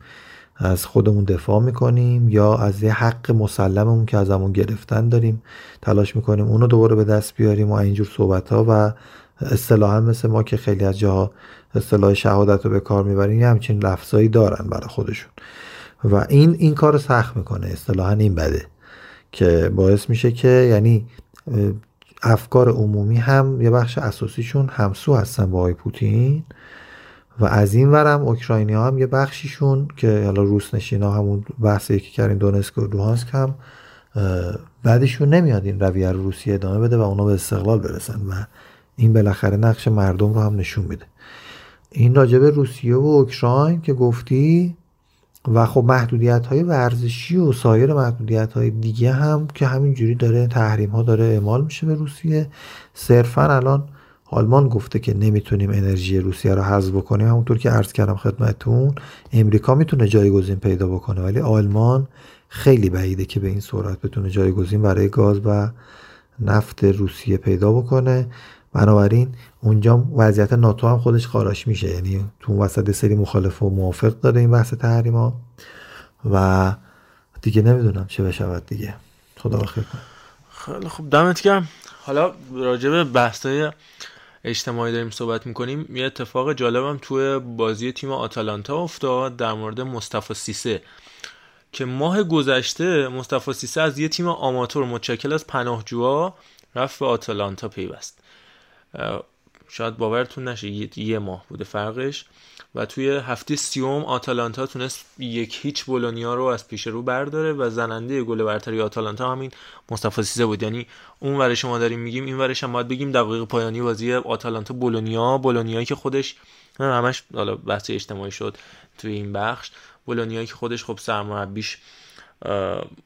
از خودمون دفاع می‌کنیم یا از یه حق مسلممون که ازمون گرفتن داریم تلاش می‌کنیم اونو دوباره به دست بیاریم و اینجور صحبت ها و اصطلاحا مثل ما که خیلی از جاها اصطلاح شهادت رو به کار می‌بریم یه همچین لفظایی دارن برای خودشون. و این این کار سخت می‌کنه اصطلاحا این بده که باعث میشه که یعنی افکار عمومی هم یه بخش اساسیشون همسو هستن با آقای پوتین و از این ورم اوکراینی هم یه بخشیشون که حالا روس نشین ها همون بحث یکی کردیم دونسک و لوهانسک هم بعدشون نمیاد این رویه رو روسیه ادامه بده و اونا به استقلال برسن و این بالاخره نقش مردم رو هم نشون میده. این راجبه روسیه و اوکراین که گفتی و خب محدودیت های ورزشی و سایر محدودیت های دیگه هم که همینجوری داره تحریم ها داره اعمال میشه به روسیه. صرفا الان آلمان گفته که نمی‌تونیم انرژی روسیه رو حذف بکنیم. همونطور که عرض کردم خدمتتون امریکا می‌تونه جایگزین پیدا بکنه ولی آلمان خیلی بعیده که به این سرعت بتونه جایگزین برای گاز و نفت روسیه پیدا بکنه. بنابراین اونجا وضعیت ناتو هم خودش خاراش میشه. یعنی تو وسط سری مخالف و موافق داره این بحث تحریما و دیگه نمی‌دونم چه بشود دیگه. خدا بخیر کن خیلی خوب. دمت گرم. حالا راجع به بحثای اجتماعی داریم صحبت می‌کنیم. یه اتفاق جالبم توی بازی تیم آتالانتا افتاد در مورد مصطفی سیسه. که ماه گذشته مصطفی سیسه از یه تیم آماتور متشکل از پناهجوها رفت به آتالانتا پیوست. شاید باورتون نشه یه ماه بوده فرقش. و توی هفته سیوم آتالانتا تونست یک هیچ بولونیا رو از پیش رو برداره و زننده گل برتری آتالانتا همین مصطفی سیزه بود. یعنی اون ورش ما داریم میگیم این ورش هم باید بگیم دقیق پایانی بازی آتالانتا بولونیا. بولونیایی که خودش همش حالا بحث اجتماعی شد توی این بخش. بولونیایی که خودش خب سرمربیش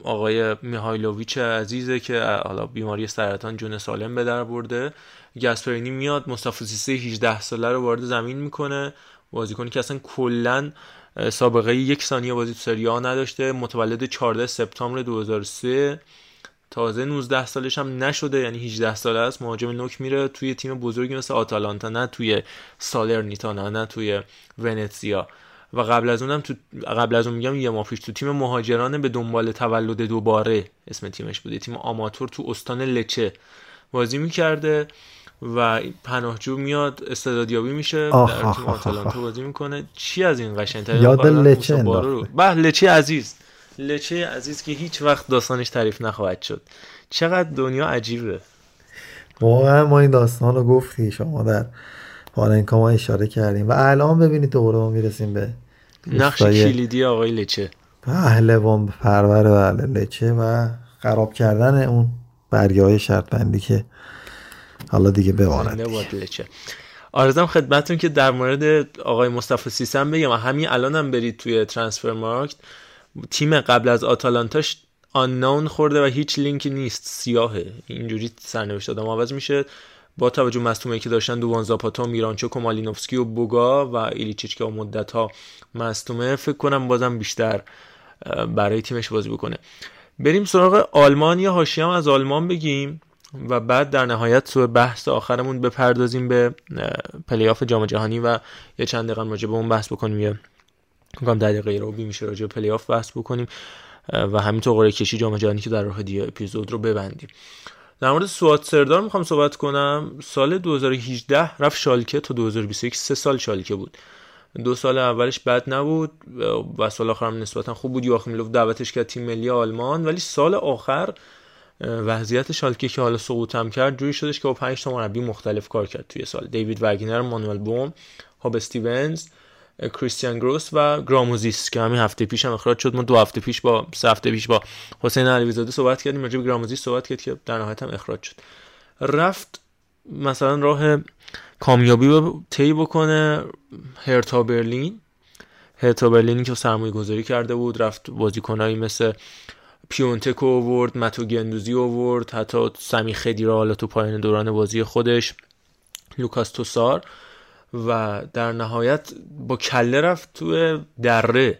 آقای میهایلوویچ عزیزه که حالا بیماری سرطان جون سالم به در برده. گسپرینی میاد مصطفی سیسه 18 ساله رو وارد زمین می‌کنه. بازیکنی که اصلا کلا سابقه یک ثانیه بازی تو سری نداشته متولد 14 سپتامبر 2003 تازه 19 سالش هم نشده یعنی 18 ساله است. مهاجم نوک میره توی تیم بزرگی مثل آتالانتا نه توی سالرنیتانا نه توی ونتزیا و قبل از اونم تو قبل از اون میگم یه ماه پیش تو تیم مهاجرانه به دنبال تولد دوباره اسم تیمش بوده. تیم آماتور تو استان لچه بازی می‌کرده. و پناهجو میاد استعدادیابی میشه در تیم آتالانتا بازی می‌کنه. چی از این قشنگتر یاد لچه به لچه عزیز. لچه عزیز که هیچ وقت داستانش تعریف نخواهد شد. چقدر دنیا عجیبه. واقعا ما این داستان رو گفتی شما در پاننکا ما اشاره کردیم. و الان ببینید دوباره ما می‌رسیم به نقش کلیدی آقای لچه. پهلوان پرور بله لچه و خراب کردن اون برگه های شرط بندی که حالا دیگه بماند آرزم خدمتتون که در مورد آقای مصطفی سیسم بگم. همین الانم هم برید توی ترانسفر مارکت. تیم قبل از آتالانتاش آناون خورده و هیچ لینکی نیست. سیاهه. اینجوری سرنوشت آدم عوض میشه. با توجه مصدومه که داشتن دووان زاپاتا میرانچوک و مالینوفسکی و بوگا و ایلیچیچ که مدت ها فکر کنم بازم بیشتر برای تیمش بازی بکنه. بریم سراغ آلمان. یا حاشیه از آلمان بگیم. و بعد در نهایت تو بحث آخرمون بپردازیم به پلی آف جام جهانی و یه چند دقیقه راجع به اون بحث بکنیم. یه کام دقیقه رو میشه راجع به پلی آف بحث بکنیم و همینطور قرعه کشی جام جهانی که در راه دیگه اپیزود رو ببندیم. در مورد سوات سردار می‌خوام صحبت کنم. سال 2018 رفت شالکه تا 2021 سه سال شالکه بود. دو سال اولش بد نبود و سال آخرم نسبتا خوب بود. یواخیم لوف دعوتش کرد تیم ملی آلمان ولی سال آخر وضعیت شالکه که حالا سقوط کرد جوری شدش که با 5 تا مربی مختلف کار کرد توی سال. دیوید وگنر مانوئل بوم هاب استیونز کریستیان گروس و گراموزیس که همین هفته پیش هم اخراج شد. ما دو هفته پیش با سه هفته پیش با حسین علیزاده صحبت کردیم راجع به گراموزیس صحبت کرد که در نهایت هم اخراج شد. رفت مثلا راه کامیابی رو طی بکنه هرتا برلین. هرتا برلینی که سرمایه گذاری کرده بود رفت بازیکنایی مثل پیونتک اوورد متو گندوزی اوورد حتی سمی خدی را حالا تو پایان دوران بازی خودش لوکاس توسار و در نهایت با کله رفت تو دره.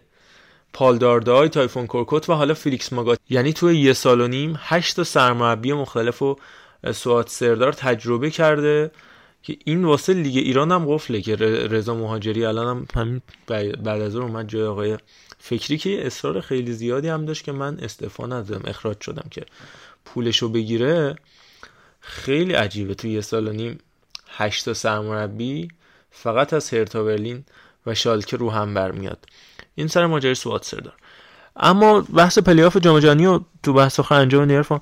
پالداردای تایفون کورکوت و حالا فیلیکس ماگات. یعنی تو یه سال و نیم هشت تا سرمربی مختلف و سوات سردار تجربه کرده که این واسه لیگ ایران هم قفله که رضا مهاجری الان هم بعد از اومد جای آقای فکری که اصرار خیلی زیادی هم داشت که من استعفا ندادم اخراج شدم که پولشو بگیره خیلی عجیبه. تو یه سال و نیم هشت سرمربی فقط از هرتا برلین و شالکه رو هم برمیاد. این سر ماجرای سوات سردار. اما بحث پلیاف جام جهانی تو بحث آخر انجام نیرفان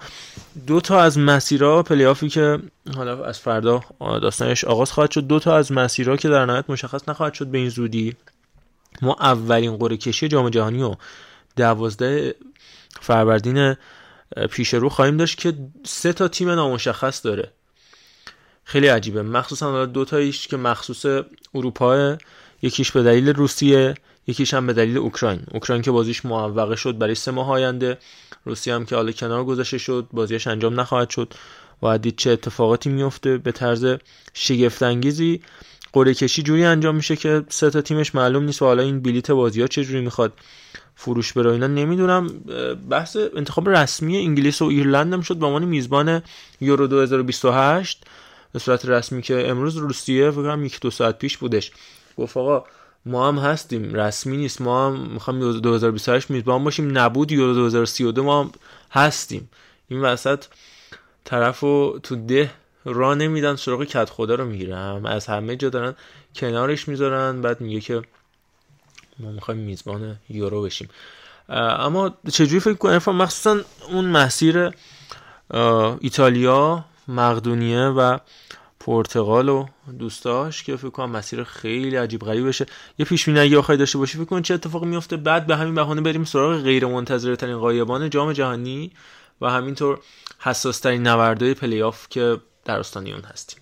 دو تا از مسیرها پلیافی که حالا از فردا داستانش آغاز خواهد شد. دو تا از مسیرها که در نهایت مشخص نخواهد شد به این زودی ما اولین قرعه کشی جام جهانی و دوازده فروردین پیش رو خواهیم داشت که سه تا تیم نامشخص داره. خیلی عجیبه. مخصوصا دو تاییش که مخصوص اروپا یکیش به دلیل روسیه یکیش هم به دلیل اوکراین. اوکراین که بازیش موفقه شد برای سه ماه آینده. روسیه هم که حالا کنار گذاشته شد بازیش انجام نخواهد شد. و دید چه اتفاقاتی میفته. به طرز شگفت انگیزی قرعه کشی جوری انجام میشه که سه تا تیمش معلوم نیست و حالا این بلیت بازی ها چه جوری می‌خواد فروش بره اینا. نمی‌دونم بحث انتخاب رسمی انگلیس و ایرلند هم شد به عنوان میزبان یورو 2028 به صورت رسمی که امروز روسیه فکر کنم یک دو ساعت پیش بودش. گفت آقا ما هم هستیم رسمی نیست ما هم می‌خوام 2028 میزبان باشیم نبود یورو 2032 ما هم هستیم. این وسط طرفو تو ده را نمیدن سراغ کت خدا رو می‌گیرم از همه جا دارن کنارش می‌ذارن. بعد میگه که ما می‌خوایم میزبان یورو بشیم. اما چجوری فکر کنم؟ مخصوصا اون مسیر ایتالیا مقدونیه و پرتغال و دوستاش که فکر کنم مسیر خیلی عجیب غریب بشه. یه پیش بینی اگه آخری داشته باشی فکر کن چه اتفاقی میفته بعد به همین بهانه بریم سراغ غیر منتظره ترین غایبان جام جهانی و همینطور حساس ترین نبردهای پلی آف که در استانی اون هستیم.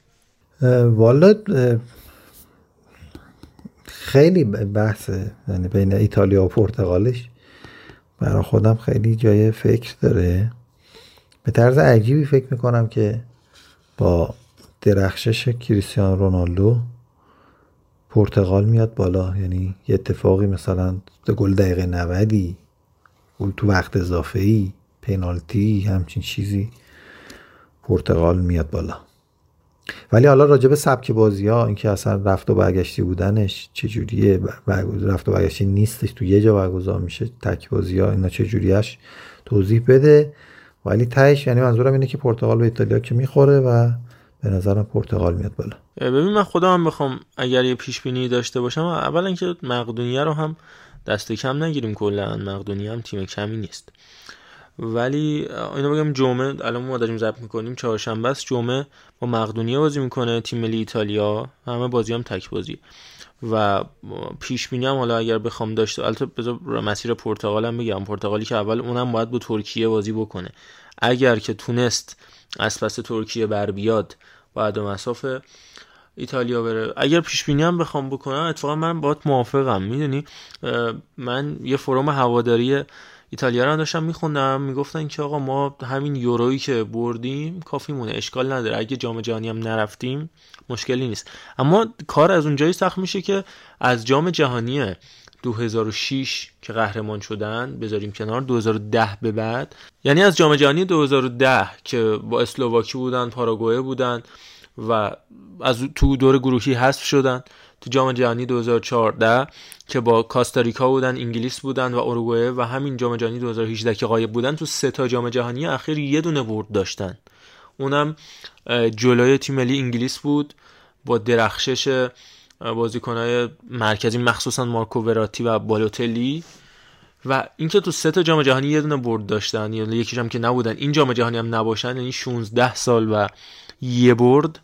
والا خیلی بحثه یعنی بین ایتالیا و پرتغالش برای خودم خیلی جای فکر داره. به طرز عجیبی فکر می‌کنم که با درخشش کریستیانو رونالدو پرتغال میاد بالا. یعنی یه اتفاقی مثلا گل دقیقه 90 گل تو وقت اضافه ای پنالتی همچین چیزی. پرتغال میاد بالا. ولی حالا راجع به سبک بازی ها اینکه اصلا رفت و برگشتی بودنش چجوریه؟ رفت و برگشتی نیستش تو یه جا برگزار میشه تک بازی ها اینا چجوریش توضیح بده. ولی تهش یعنی منظورم اینه که پرتغال به ایتالیا که می‌خوره و به نظرم پرتغال میاد بالا. ببین من خودم بخوام اگر یه پیش بینی داشته باشم اولا اینکه مقدونیه رو هم دست کم نگیریم کلا مقدونیه هم تیم کمی نیست. ولی اینو بگم جمعه الان ما داریم ضبط می‌کنیم چهارشنبه است. جمعه با مقدونیه بازی می‌کنه تیم ملی ایتالیا. همه بازی هم تک بازی. و پیش بینی هم حالا اگر بخوام داشته البته بذار مسیر پرتغال هم بگم. پرتغالی که اول اونم باید با ترکیه بازی بکنه. اگر که تونست از پس ترکیه بر بیاد بعد مسافه ایتالیا بره. اگر پیش بینی هم بخوام بکنم اتفاقا من باهات موافقم. می‌دونی؟ من یه فروم هواداری ایتالیا رو داشتم میخوندم می‌گفتن که آقا ما همین یورویی که بردیم کافی مونه اشکال نداره. اگه جام جهانی هم نرفتیم مشکلی نیست. اما کار از اونجایی سخت میشه که از جام جهانی 2006 که قهرمان شدن بذاریم کنار 2010 به بعد. یعنی از جام جهانی 2010 که با اسلوواکی بودن پاراگوئه بودن و از تو دور گروهی حذف شدن. تو جام جهانی 2014 که با کاستاریکا بودن انگلیس بودن و اروگوئه و همین جام جهانی 2018 که غایب بودن تو سه تا جام جهانی اخیر یه دونه برد داشتن. اونم جلوی تیم ملی انگلیس بود با درخشش بازیکنهای مرکزی مخصوصا مارکو وراتی و بالوتلی و اینکه تو سه تا جام جهانی یه دونه برد داشتن یعنی یکیش که نبودن این جام جهانی هم نباشن یعنی 16 سال و یه برد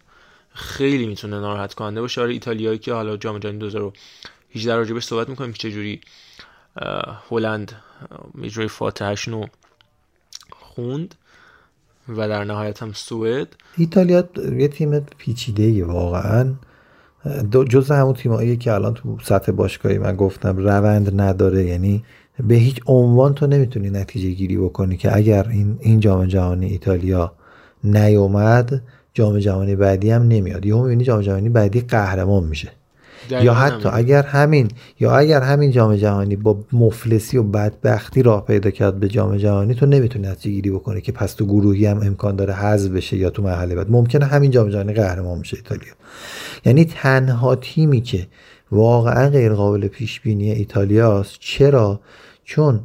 خیلی می‌تونه ناراحت کننده باشه. آره ایتالیایی که حالا جام جهانی 2018 راجبش صحبت می‌کنیم که چجوری هلند میجوری فاتحشون خوند و در نهایت هم سوئد. ایتالیا یه تیم پیچیده واقعا. جز همون تیمایی که الان تو سطح باشگاهی من گفتم روند نداره. یعنی به هیچ عنوان تو نمی‌تونی نتیجه گیری بکنی که اگر این این جام جهانی ایتالیا نیومد جام جهانی بعدی هم نمیاد. یهو می‌بینی جام جهانی بعدی قهرمان میشه. یا حتی اگر همین یا اگر همین جام جهانی با مفلسی و بدبختی راه پیدا کرد به جام جهانی تو نمی‌تونی نتیجه گیری بکنی که پس تو گروهی هم امکان داره حذف بشه یا تو مرحله بعد. ممکنه همین جام جهانی قهرمان بشه ایتالیا. یعنی تنها تیمی که واقعا غیر قابل پیش بینی ایتالیاست. چرا؟ چون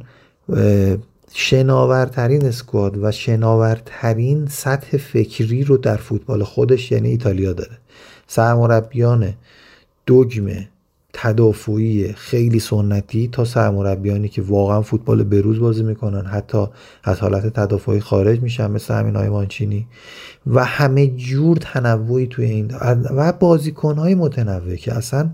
شناورترین اسکواد و شناورترین سطح فکری رو در فوتبال خودش یعنی ایتالیا داره. سرمربیان دگمه تدافعی خیلی سنتی تا سرمربیانی که واقعا فوتبال بروز بازی می‌کنن حتی از حالت تدافعی خارج میشن مثل همین های مانچینی. و همه جور تنوعی توی این و بازیکن های متنوع که اصلا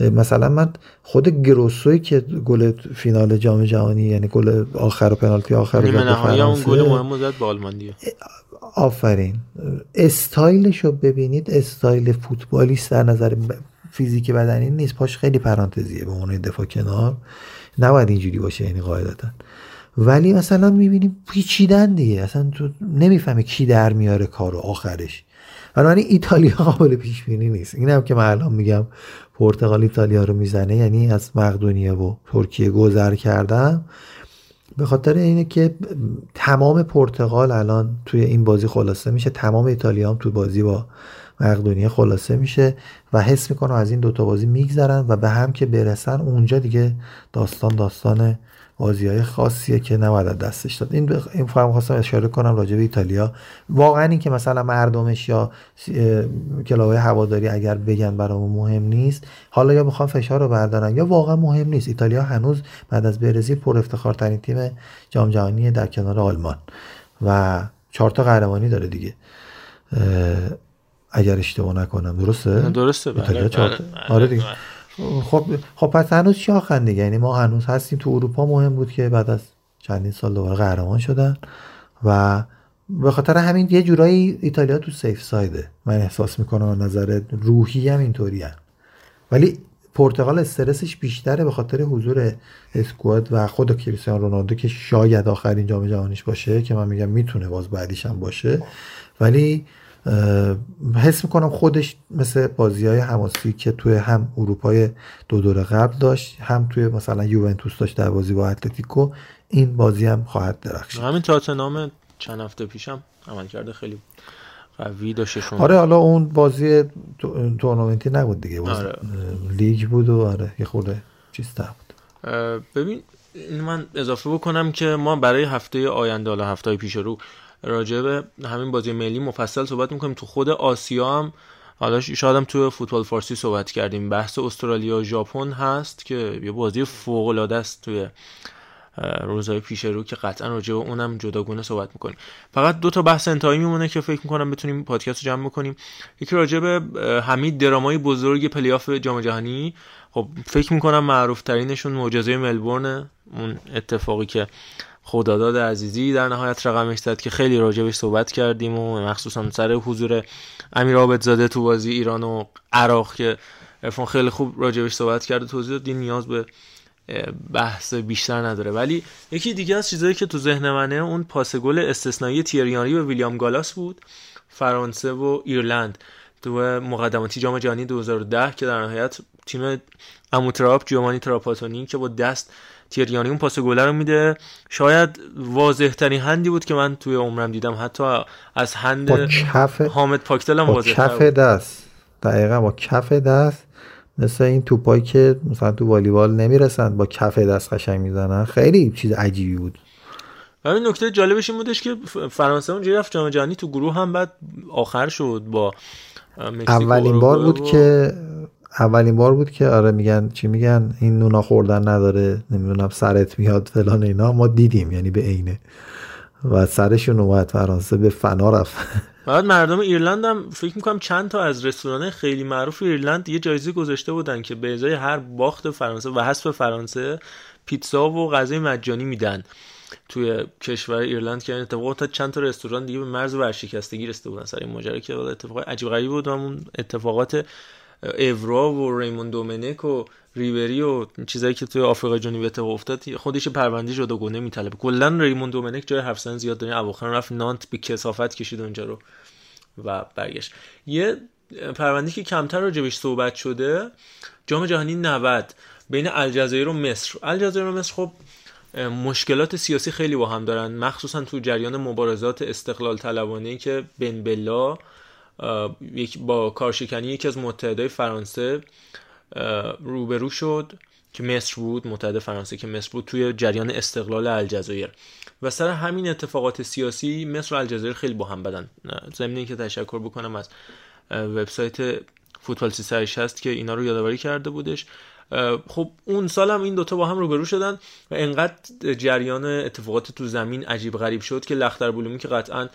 مثلا من خود گروسوی که گل فینال جام جهانی یعنی گل آخر و پنالتی آخر نیمه نهایی اون گل مهم زد آلمان آفرین. استایلش رو ببینید. استایل فوتبالیست در نظر فیزیک بدنی نیست. پاش خیلی پرانتزیه به عنوان دفاع کنار. نباید اینجوری باشه یعنی قاعدتا. ولی مثلا می‌بینیم پیچیدن دیگه. اصلا تو نمی‌فهمی کی در میاره کارو آخرش. بنابراین ایتالیا قابل پیش بینی نیست. اینم که من الان میگم. پرتغال ایتالیا رو می‌زنه یعنی از مقدونیه و ترکیه گذر کردم. به خاطر اینه که تمام پرتغال الان توی این بازی خلاصه میشه. تمام ایتالیا هم توی بازی با مقدونیه خلاصه میشه و حس می‌کنم از این دوتا بازی میگذرن و به هم که برسن اونجا دیگه داستان داستان بازی های خاصیه که نباید دستش داد. این بخ... این فهم خواستم اشاره کنم راجع به ایتالیا. واقعا این که مثلا مردمش یا کلاب هواداری اگر بگن برامون مهم نیست حالا یا می‌خوان فشار رو بردارن یا واقعا مهم نیست. ایتالیا هنوز بعد از برزیل پر افتخارترین تیم جام جهانی در کنار آلمان و چهار تا قهرمانی داره دیگه. اگر اشتباه نکنم. درسته؟ درسته بله, بله. آره دیگه. خب خب پس هنوز شاخن دیگه. یعنی ما هنوز هستیم تو اروپا. مهم بود که بعد از چندین سال دوباره قهرمان شدن. و به خاطر همین یه جورایی ایتالیا تو سیف سایده من احساس می‌کنم نظر روحی هم اینطوری. ولی پرتغال استرسش بیشتره به خاطر حضور اسکواد و خود کریستیانو رونالدو که شاید آخرین جام جهانیش باشه که من میگم می‌تونه باز بعدیش هم باشه. ولی حس می‌کنم خودش مثل بازی های حماسی که توی هم اروپای دو دور قبل داشت هم توی مثلا یوونتوس داشت در بازی با اتلتیکو این بازی هم خواهد درخشید. همین تاتنام چند هفته پیشم عمل کرده خیلی قوی داشته آره حالا اون بازی تورنمنتی نبود دیگه. آره. لیگ بود و آره یه خورده چیز بود. ببین من اضافه بکنم که ما برای هفته آینده حالا هفته پیش رو راجع به همین بازی ملی مفصل صحبت می‌کنیم. تو خود آسیا هم حالا شاید هم تو فوتبال فارسی صحبت کردیم. بحث استرالیا و ژاپن هست که یه بازی فوق العاده است توی روزهای پیش رو که قطعا راجع به اونم جداگونه صحبت می‌کنیم. فقط دو تا بحث انتهایی میمونه که فکر می‌کنم بتونیم پادکست رو جمع بکنیم. یکی راجع به همین درامای بزرگ پلیاف جام جهانی. خب فکر می‌کنم معروف ترینشون معجزه ملبورن اون اتفاقی که خداداد عزیزی در نهایت رقمش زد که خیلی راجبش صحبت کردیم و مخصوصا سر حضور امیر عابدزاده تو بازی ایران و عراق که ارفان خیلی خوب راجبش صحبت کرده توضیح داد. نیاز به بحث بیشتر نداره. ولی یکی دیگه از چیزایی که تو ذهن منه اون پاس گل استثنایی تیریانی و ویلیام گالاس بود. فرانسه و ایرلند تو مقدماتی جام جهانی 2010 که در نهایت تیم اموتراپ جومانی تراپاتونی که با دست تیریانی اون پاس گله رو میده. شاید واضح ترین هندی بود که من توی عمرم دیدم. حتی از هند با کف حامد پاکتل هم با واضح کف دست. دقیقا با کف دست. مثل این توپایی که مثلا تو والیبال نمی‌رسن با کف دست قشنگ می‌زنن. خیلی چیز عجیبی بود. همین نکته جالبش این بودش که فرانسه اونجا رفت جام جهانی تو گروه هم بعد آخر شد با اولین بار بود که اولین بار بود که آره میگن چی میگن؟ این نونا خوردن نداره نمی‌دونم سرت میاد فلان اینا. ما دیدیم یعنی به عینه. و سرشون اومد فرانسه به فنا رفت. بعد مردم ایرلند هم فکر می‌کنم چند تا از رستوران خیلی معروف ایرلند یه جایزه گذاشته بودن که به ازای هر باخت فرانسه و حذف فرانسه پیتزا و غذای مجانی میدن توی کشور ایرلند که اتفاقا تا چند تا رستوران دیگه به مرز ورشکستگی رسیده بودن. سر این ماجرا که اتفاق عجیب غریبی بود همون اتفاقات اورا و ریمون دومنیک و ریبری و چیزایی که توی آفریقا جنوبی اتفاق افتاد خودش پرونده جداگونه میطلبه. کلا ریمون دومنیک جای حرف زیاد داره. اواخر رفت نانت به کسافت کشید اونجا رو و برگشت. یه پرونده که کمتر راجبش صحبت شده جام جهانی 90 بین الجزایر و مصر. الجزایر و مصر خب مشکلات سیاسی خیلی با هم دارن مخصوصا تو جریان مبارزات استقلال طلبانه که بن بلا با کارشکنی یکی از متحدای فرانسه روبرو شد که مصر بود متحد فرانسه که مصر بود توی جریان استقلال الجزایر. و سر همین اتفاقات سیاسی مصر و الجزایر خیلی با هم بدن. ضمن که تشکر بکنم از وبسایت فوتبال 360 که اینا رو یادآوری کرده بودش. خب اون سال هم این دوتا با هم روبرو شدن و انقدر جریان اتفاقات تو زمین عجیب غریب شد که لختر بولومی که قطعا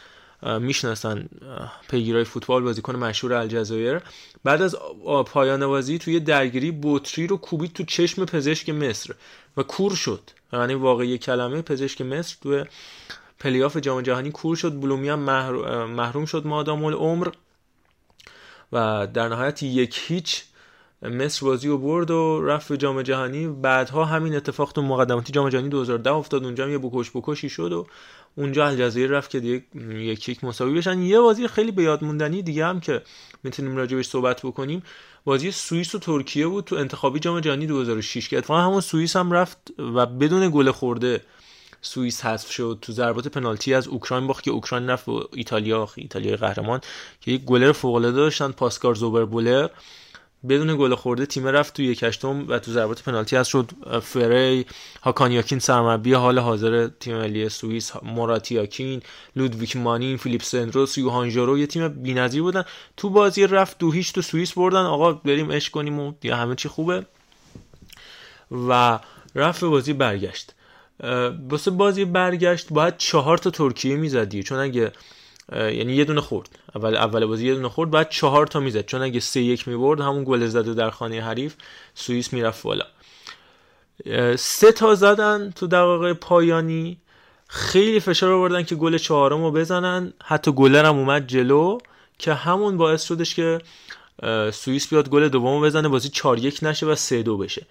می‌شناسن پیگیرای فوتبال بازیکن مشهور الجزایر. بعد از پایان بازی توی درگیری بطری رو کوبید تو چشم پزشک مصر و کور شد. یعنی واقعی کلمه پزشک مصر توی پلیاف جام جهانی کور شد. بلومی هم محروم شد مادام العمر و در نهایت یک هیچ مصر بازی رو برد و رفت به جام جهانی. بعدها همین اتفاق تو مقدماتی جام جهانی 2010 افتاد. اونجا هم یه بکش بکشی شد و اونجا الجزایر رفت که دیگه یک یک مساوی بشن. یه بازی خیلی به یاد موندنی دیگه هم که می‌تونیم راجبش صحبت بکنیم. بازی سوئیس و ترکیه بود تو انتخابی جام جهانی 2006 که اتفاقا همون سوئیس هم رفت و بدون گل خورده سوئیس حذف شد تو ضربات پنالتی از اوکراین باخت که اوکراین رفت و ایتالیا ایتالیا قهرمان که یک گلر فوق العاده داشتن پاسکال زوبربولر بدون گل خورده تیم رفت تو یک هشتم و تو ضربات پنالتی از شد. فری هاکان یاکین سرمربی حال حاضر تیم ملی سوئیس مورات یاکین لودویک مانین فیلیپ سندروس یوهان ژورو یه تیم بی‌نظیر بودن. تو بازی رفت دو هیچ تو سوئیس بردن. آقا بریم اش کنیم و یا همه چی خوبه. و رفت بازی برگشت. واسه بازی برگشت باید چهار تا ترکیه می‌زدی چون اگه یعنی یه دونه خورد. اول اول بازی یه دونه خورد بعد چهار تا می‌زد. چون اگه سه یک می‌برد همون گل زده در خانه حریف سوئیس می‌رفت بالا. سه تا زدن تو دقایق پایانی. خیلی فشار آوردن که گل چهارم رو بزنن. حتی گلر هم اومد جلو که همون باعث شدش که سوئیس بیاد گل دوم بزنه بازی 4 یک نشه و 3 دو بشه.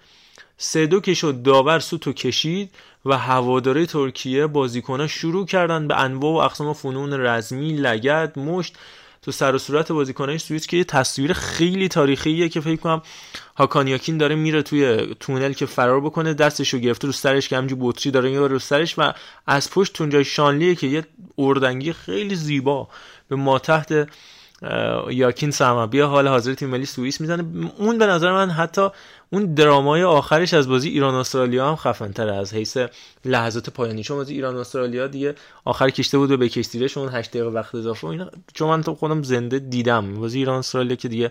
سه دو که شد داور سوتو کشید. و هواداره ترکیه بازیکنها شروع کردن به انواع و اقسام فنون رزمی لگد مشت. تو سر و صورت بازیکنای سوئیس که یه تصویر خیلی تاریخیه که فکر کنم هاکانیاکین داره میره توی تونل که فرار بکنه دستشو گرفته رو سرش که همجور بطری داره می‌بره رو سرش و از پشت تونجای شانلیه که یه اردنگی خیلی زیبا به ما تحت یاکین سرمربی حال حاضر تیم ملی سوئیس می‌زنه. اون به نظر من حتی اون درامای آخرش از بازی ایران استرالیا هم خفن تره از حیث لحظات پایانی. چون بازی ایران استرالیا دیگه آخر کشته بود به کشتیرش اون 8 دقیقه وقت اضافه اینا. چون من تو خودم زنده دیدم. بازی ایران استرالیا که دیگه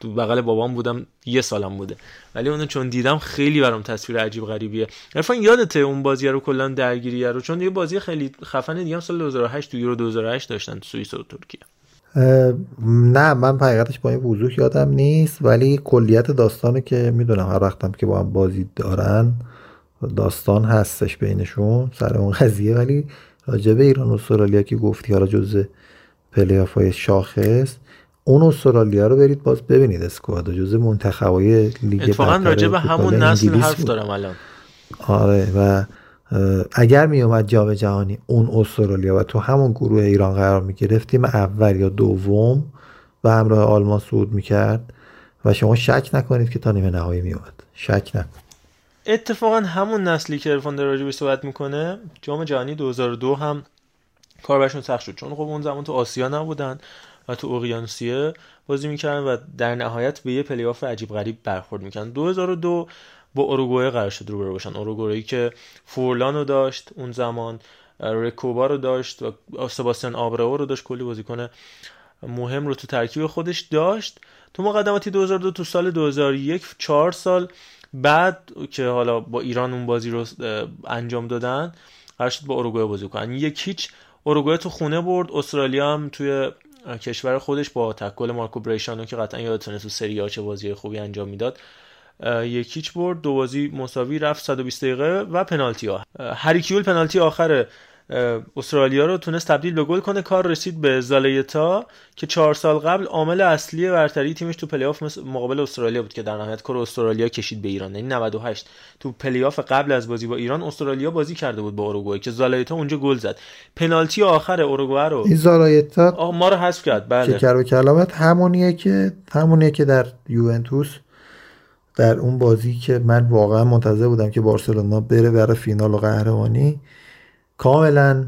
تو بغل بابام بودم یه سالم بوده. ولی اونو چون دیدم خیلی برام تصویر عجیب غریبیه. عرفان یادته اون بازی رو کلا درگیری رو؟ چون یه بازی خیلی خفن دیگه هم سال 2008 تو یورو 2008 داشتن سوئیس و ترکیه. نه من حقیقتش با این وضوح یادم نیست ولی کلیت داستانه که می‌دونم هر وقتم که با هم بازی دارن داستان هستش بینشون سر اون قضیه. ولی راجب ایران و استرالیا که گفتی حالا جزء پلی های شاخص اون استرالیا رو برید باز ببینید اسکواد. جزء منتخبای لیگ اتفاقا فوتبال همون نسل حرف. دارم الان. آره و اگر می اومد جام جهانی اون استرالیا و تو همون گروه ایران قرار می گرفت تیم اول یا دوم و همراه آلمان صعود می‌کرد و شما شک نکنید که تا نیمه نهایی می اومد شک نکنید اتفاقا همون نسلی که عرفان داره راجع بهش صحبت می‌کنه جام جهانی 2002 هم کار برشون سخت شد. چون خب اون زمان تو آسیا نبودن و تو اقیانوسیه بازی می‌کردن و در نهایت به یه پلی آف عجیب غریب برخورد می‌کردن. 2002 با اوروگوئه قرار شد روبرو باشن که فورلان رو داشت اون زمان رکوبا رو داشت و سباستیان آبراو رو داشت کلی بازیکن مهم رو تو ترکیب خودش داشت. تو مقدماتی 2002 تو سال 2001 چهار سال بعد که حالا با ایران اون بازی رو انجام دادن قرار شد با اوروگوئه بازی کنن. یک هیچ اوروگوئه تو خونه برد. استرالیا هم توی کشور خودش با تکل مارکو بریشانو که قطعا یادتونه تو سری چه بازی خوبی انجام می‌داد اه، یک هیچ برد؟ دو بازی مساوی رفت 120 دقیقه و پنالتی ها هری کیول پنالتی آخر استرالیا رو تونست تبدیل به گل کنه. کار رسید به زالایتا که چهار سال قبل عامل اصلی برتری تیمش تو پلی آف مقابل استرالیا بود که در نهایت کار استرالیا کشید به ایران. یعنی 98 تو پلی آف قبل از بازی با ایران استرالیا بازی کرده بود با اوروگوئه که زالایتا اونجا گل زد. پنالتی آخر اوروگوئه رو این زالایتا آه ما رو حذف کرد. بله. و کلامت. همونیه که همونیه که در یوونتوس در اون بازی که من واقعا منتظر بودم که بارسلونا بره برای فینال و قهرمانی کاملا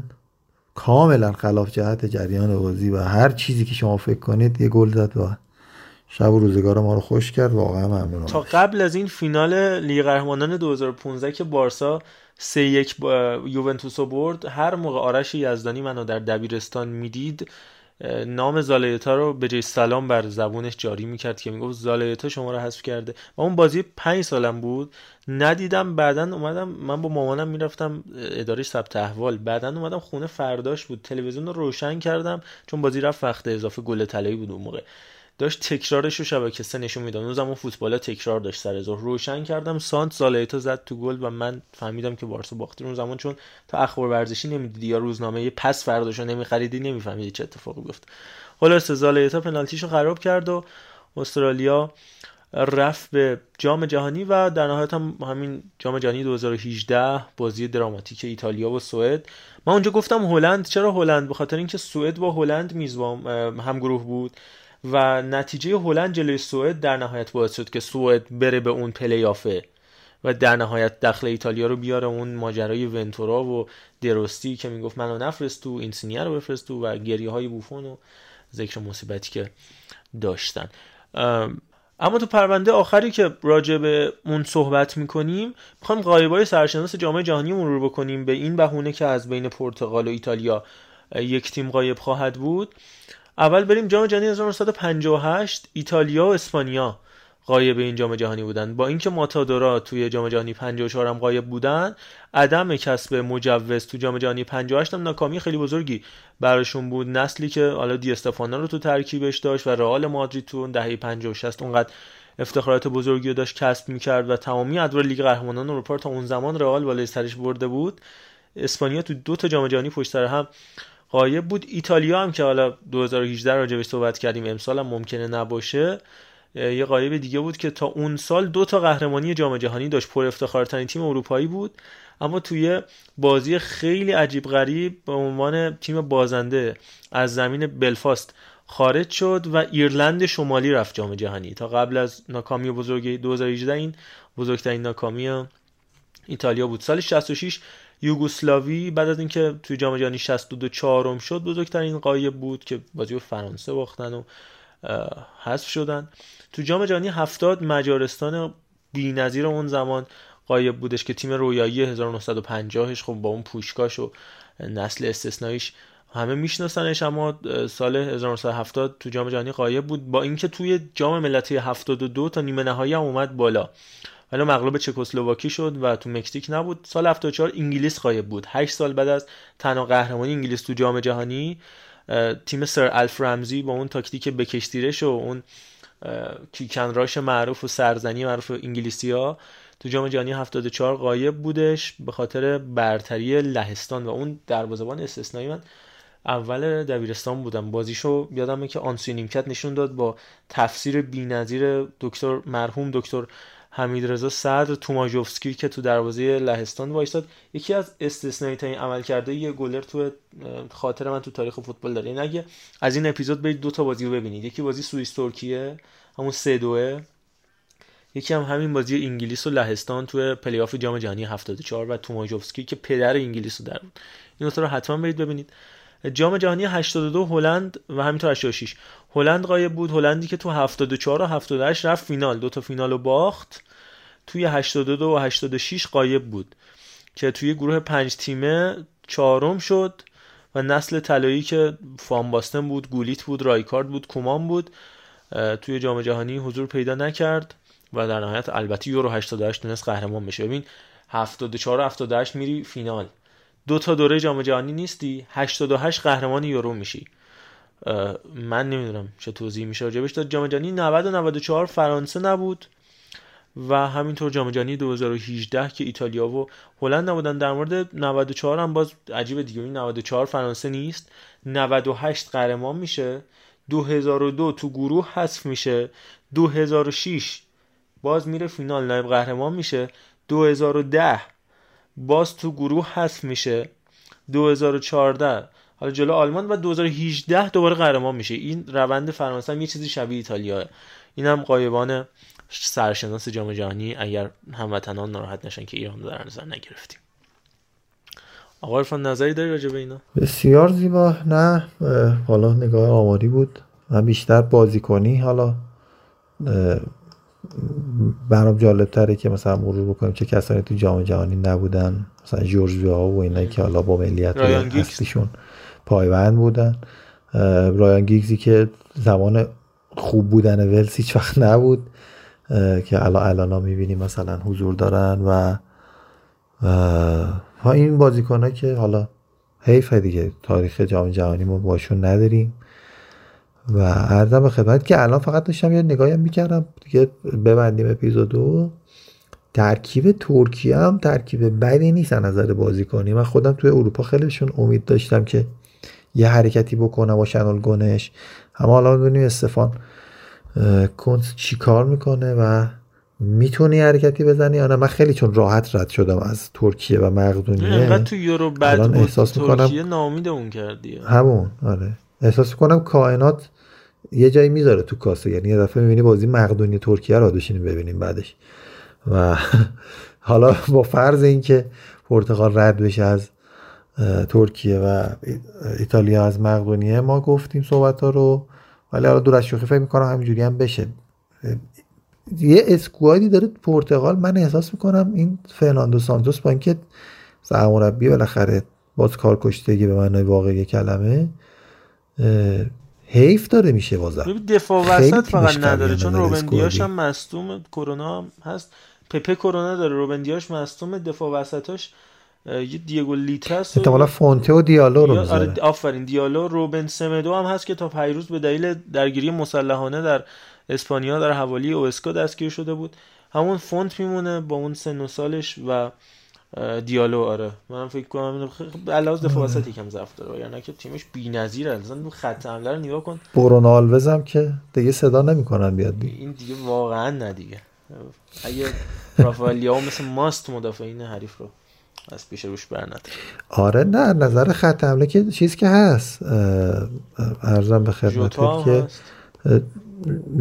کاملا خلاف جهت جریان بازی و هر چیزی که شما فکر کنید یه گل زد و شب و روزگار ما رو خوش کرد. واقعا ممنونم. تا قبل از این فینال لیگ قهرمانان 2015 که بارسا سه یک با یوونتوس برد هر موقع آرش یزدانی منو در دبیرستان می‌دید نام زالایتا رو به جای سلام بر زبونش جاری می‌کرد که می‌گفت زالایتا شما رو حذف کرده. و اون بازی پنج سالم بود. ندیدم بعدا اومدم من با مامانم می‌رفتم اداره ثبت احوال. بعدا اومدم خونه فرداش بود. تلویزیون رو روشن کردم چون بازی رفت وقت اضافه گل طلایی بود اون موقع. داشت تکرارش رو شبکه سه نشون می‌داد. اون زمان فوتبال تکرار داشت سر ظهر. روشن کردم. سانت زالایتا زد تو گل و من فهمیدم که بارسا باخته. اون زمان چون تا اخبار ورزشی نمی‌دیدی یا روزنامه یه پس فرداشو نمیخریدی نمیفهمیدی چه اتفاقی بیفته. خلاص زالایتا پنالتیشو خراب کرد و استرالیا رفت به جام جهانی و در نهایت هم همین جام جهانی 2018 بازی دراماتیک ایتالیا و سوئد. من اونجا گفتم هلند. چرا هلند؟ به خاطر اینکه سوئد با هلند میزبان هم گروه بود. و نتیجه هلند جلوی سوئد در نهایت باعث شد که سوئد بره به اون پلی آفه و در نهایت دخل ایتالیا رو بیاره اون ماجرای ونتورا و دروستی که می‌گفت منو نفرست تو رو بفرست تو و گریه های بوفون و ذکر مصیبتی که داشتن. ام، اما تو پرونده آخری که راجع به اون صحبت می‌کنیم می‌خوایم غایبای سرشناس جام جهانی مرور بکنیم به این بهونه که از بین پرتغال و ایتالیا یک تیم غایب خواهد بود. اول بریم جام جهانی 1958 ایتالیا و اسپانیا غایب این جام جهانی بودن. با اینکه ماتادورا توی جام جهانی 54 هم غایب بودن عدم کسب مجوز تو جام جهانی 58 هم ناکامی خیلی بزرگی براشون بود. نسلی که حالا دی استفانا رو تو ترکیبش داشت و رئال مادرید تو دهه 50 و 60 اونقدر افتخارات بزرگی رو داشت کسب می‌کرد و تمامی ادوار لیگ قهرمانان اروپا رو تا اون زمان رئال بالای سرش برده بود. اسپانیا تو دو تا جام جهانی پشت سر هم غایب بود. ایتالیا هم که حالا 2018 راجعش صحبت کردیم امسال هم ممکنه نباشه. یه قایب دیگه بود که تا اون سال دو تا قهرمانی جام جهانی داشت. پر افتخارترین تیم اروپایی بود. اما توی بازی خیلی عجیب غریب به عنوان تیم بازنده از زمین بلفاست خارج شد و ایرلند شمالی رفت جام جهانی. تا قبل از ناکامی بزرگ 2018 این بزرگترین ناکامی ایتالیا بود. سال 66 یوگسلاوی بعد از اینکه توی جام جهانی 62 چهارم شد بزرگترین قایب بود که بازی فرانسه باختن و حذف شدن. تو جام جهانی 70 مجارستان بی‌نظیر اون زمان قایب بودش که تیم رویایی 1950ش خب با اون پوشکاش و نسل استثناییش همه میشناسنش اما سال 1970 تو جام جهانی قایب بود. با اینکه توی جام ملتی 72 تا نیمه نهایی هم اومد بالا. ولی مغلوب چکسلواکی شد و تو مکزیک نبود. سال 74 انگلیس قایب بود. 8 سال بعد از تنها قهرمانی انگلیس تو جام جهانی تیم سر الف رمزی با اون تاکتیک بکشتیرش و اون کیکن راش معروف و سرزنی معروف انگلیسی ها تو جام جهانی 74 غایب بودش به خاطر برتری لهستان و اون دروازه‌بان استثنایی. من اول دبیرستان بودم. بازیشو یادمه که آنسوی نیمکت نشون داد با تفسیر بی‌نظیر دکتر مرحوم دکتر حمید رضا صدر توماژوفسکی که تو دروازه لهستان وایستاد یکی از استثنایی ترین عملکرده یه گلر تو خاطر من تو تاریخ فوتبال داره. این اگه از این اپیزود برید دو تا بازی رو ببینید. یکی بازی سوئیس ترکیه همون سه دوه یکی هم همین بازی انگلیس و لهستان تو پلی آف جام جهانی 74 و توماشفسکی که پدر انگلیس رو در بود. این رو حتما برید ببینید. جام جهانی 82 هلند و همینطور 86 هلند غایب بود. هلندی که تو 74 و 78 رفت فینال. دو تا فینال رو باخت. توی 82 و 86 قایب بود. که توی گروه پنج تیمه چهارم شد و نسل طلایی که فام باستن بود گولیت بود رایکارد بود کومان بود توی جام جهانی حضور پیدا نکرد و در نهایت البته یورو 88 تونست قهرمان بشه. ببین 74 و 78 میری فینال. دو تا دوره جام جهانی نیستی؟ 88 قهرمان یورو میشی. من نمی‌دونم چه توضیح میشه راجبش داد جام جهانی 90 و 94 فرانسه نبود و همینطور جام جهانی 2018 که ایتالیا و هلند نبودن در مورد 94 هم باز عجیبه دیگه. این 94 فرانسه نیست 98 قهرمان میشه 2002 تو گروه حذف میشه 2006 باز میره فینال نایب قهرمان میشه 2010 باز تو گروه حذف میشه 2014 حالا جلو آلمان و 2018 دوباره قهرمان میشه. این روند فرانسه هم یه چیزی شبیه ایتالیا. این هم قایبان سرشناس جام جهانی. اگر هموطنان ناراحت نشن که ایران در نظر نگرفتیم. آقا عرفان نظری داری راجع به اینا؟ بسیار زیبا. نه حالا نگاه آماری بود. من بیشتر بازی کنی حالا برام جالب تره که مثلا مرور بکنیم چه کسانی تو جام جهانی نبودن. مثلا جورجیا و اینا که حالا با ملیت اصلیشون پایبند بودن. رایان گیگزی که زمان خوب بودن ولس هیچ وقت نبود. که الان الان می‌بینیم مثلا حضور دارن و ها این بازیکن که حالا حیف دیگه. تاریخ جام جهانی ما باشون نداریم. و عرضم به خدمت که الان فقط داشتم یه نگاهی می‌کردم. دیگه ببندیم اپیزودو ترکیب ترکیه هم ترکیب بدی نیست از نظر بازیکنی. من خودم توی اروپا خیلیشون امید داشتم که یه حرکتی بکنه با شنال گنش اما حالا ببینیم استفان کنت چی کار می‌کنه و می‌تونی حرکتی بزنی یا نه؟ من خیلی چون راحت رد شدم از ترکیه و مقدونیه. تو یورو بعد احساس می‌کنم ترکیه اون کردی. همون آره. احساس می‌کنم کائنات یه جایی می‌ذاره تو کاسه. یعنی یه دفعه می‌بینی بازی مقدونی ترکیه رو بشینیم ببینیم بعدش. و <laughs> حالا با فرض اینکه پرتغال رد بشه از ترکیه و ایتالیا از مقدونیه ما گفتیم صحبت ها رو ولی حالا دور از شوخی فکر می‌کنم همینجوری هم بشه. یه اسکوادی داره پرتغال من احساس می‌کنم این فرناندو سانتوس با اینکه سرمربی بالاخره باز کار کشتگی به معنای واقعی کلمه حیف داره میشه بازم دفاع وسط فقط نداره چون روبن دیاش هم مصدوم کرونا هم هست. پپه کرونا داره روبن دیاش مصدوم دفاع وسطاش یه دیگو لیتاس احتمالا فونته و دیالو رو آره آفرین دیالو. روبن سمدو هم هست که تا پیروز به دلیل درگیری مسلحانه در اسپانیا در حوالی اوسکا دستگیر شده بود. همون فونت میمونه با اون سن و سالش و دیالو آره. من فکر کنم علاوه دفاع وسط یکم ضعف داره. یعنی که تیمش بی‌نظیره. اصلا دو خط حمله رو نگاه کن. برونو آلوز هم که دیگه صدا نمی‌کنن بیاد بی. این دیگه واقعا نه دیگه. اگه رافائل لیائو مثل ماست مدافعین حریف رو از پیش روش برند آره نه نظر خط حمله که چیز که هست. عرضم به خدمت که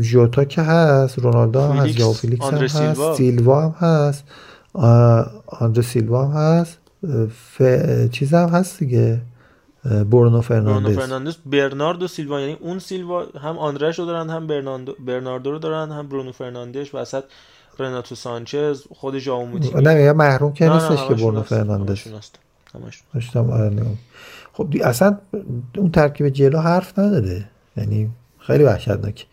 جوتا که هست رونالدو هم هست یا فیلیکس هم هست سیلوا هم هست. آندر سیلوا هم هست. ف... چیز هم هست دیگه. برونو فرناندز. برونو فرناندز برناردو سیلوا یعنی اون سیلوا هم آندرش رو دارن هم برناردو برناردو رو دارن هم برونو فرناندش وسط رناتو سانچز خود ژائو نه یه محروم که نیستش که برونو فرناندز. داشتم آره خب اصلا اون ترکیب جلو حرف نداره. یعنی خیلی وحشتناک.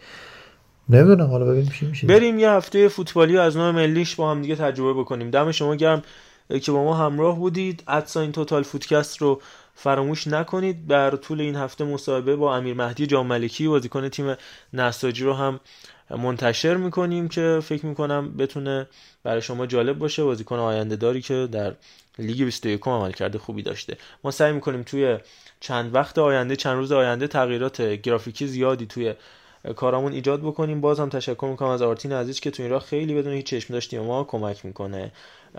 نمی‌دونم حالا ببینیم چی میشه. بریم یه هفته فوتبالی از نوع ملیش با هم دیگه تجربه بکنیم. دم شما گرم که با ما همراه بودید. at sign Total Footcast رو فراموش نکنید. در طول این هفته مصاحبه با امیر مهدی جام ملکی بازیکن تیم نساجی رو هم منتشر می‌کنیم که فکر می‌کنم بتونه برای شما جالب باشه. بازیکن آینده داری که در لیگ 21 عمل کرده خوبی داشته. ما سعی می‌کنیم توی چند وقت آینده چند روز آینده تغییرات گرافیکی زیادی توی کارامون ایجاد بکنیم. باز هم تشکر می‌کنم از آرتین عزیز که تو این راه خیلی بدون هیچ چشم داشتیم ما کمک می‌کنه.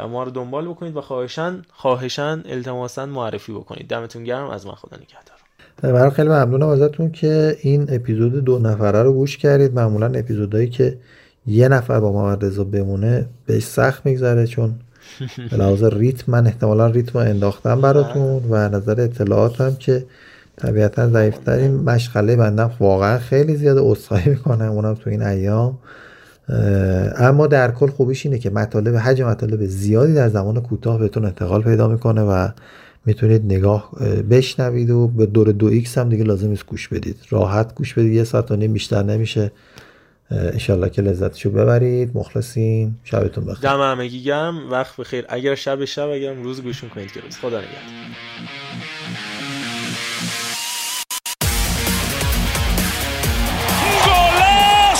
ما رو دنبال بکنید و خواهشان خواهشان التماسا معرفی بکنید. دمتون گرم. از من خدا نگهدار. برای خیلی ممنونم ازتون که این اپیزود دو نفره رو گوش کردید. معمولا اپیزودهایی که یه نفر با محمد رضا بمونه بهش سخت میگذره چون به لحاظ ریتم من احتمالا ریتم انداختم براتون و نظر اطلاعاتم که طبیعتا ضعیفترین مشغله بندم. واقعا خیلی زیاد اصخایی می‌کنم اونم تو این ایام. اما در کل خوبیش اینه که مطالب حجم مطالب زیادی در زمان کوتاه بهتون انتقال پیدا می‌کنه و می‌تونید نگاه بشنوید و به دور دو X هم دیگه لازم نیست گوش بدید. راحت گوش بدید. یه ساعت و نیم بیشتر نمیشه. انشالله که لذتشو ببرید. مخلصیم. شبتون بخیر. دم همگی گرم وقت بخیر. اگر شب شب اگر روز گوش کنید که روز خدا نگهدار.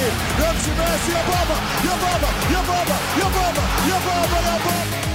Messi, antes de Messi, Obama, e Obama, e Obama, e Obama, e Obama, Obama.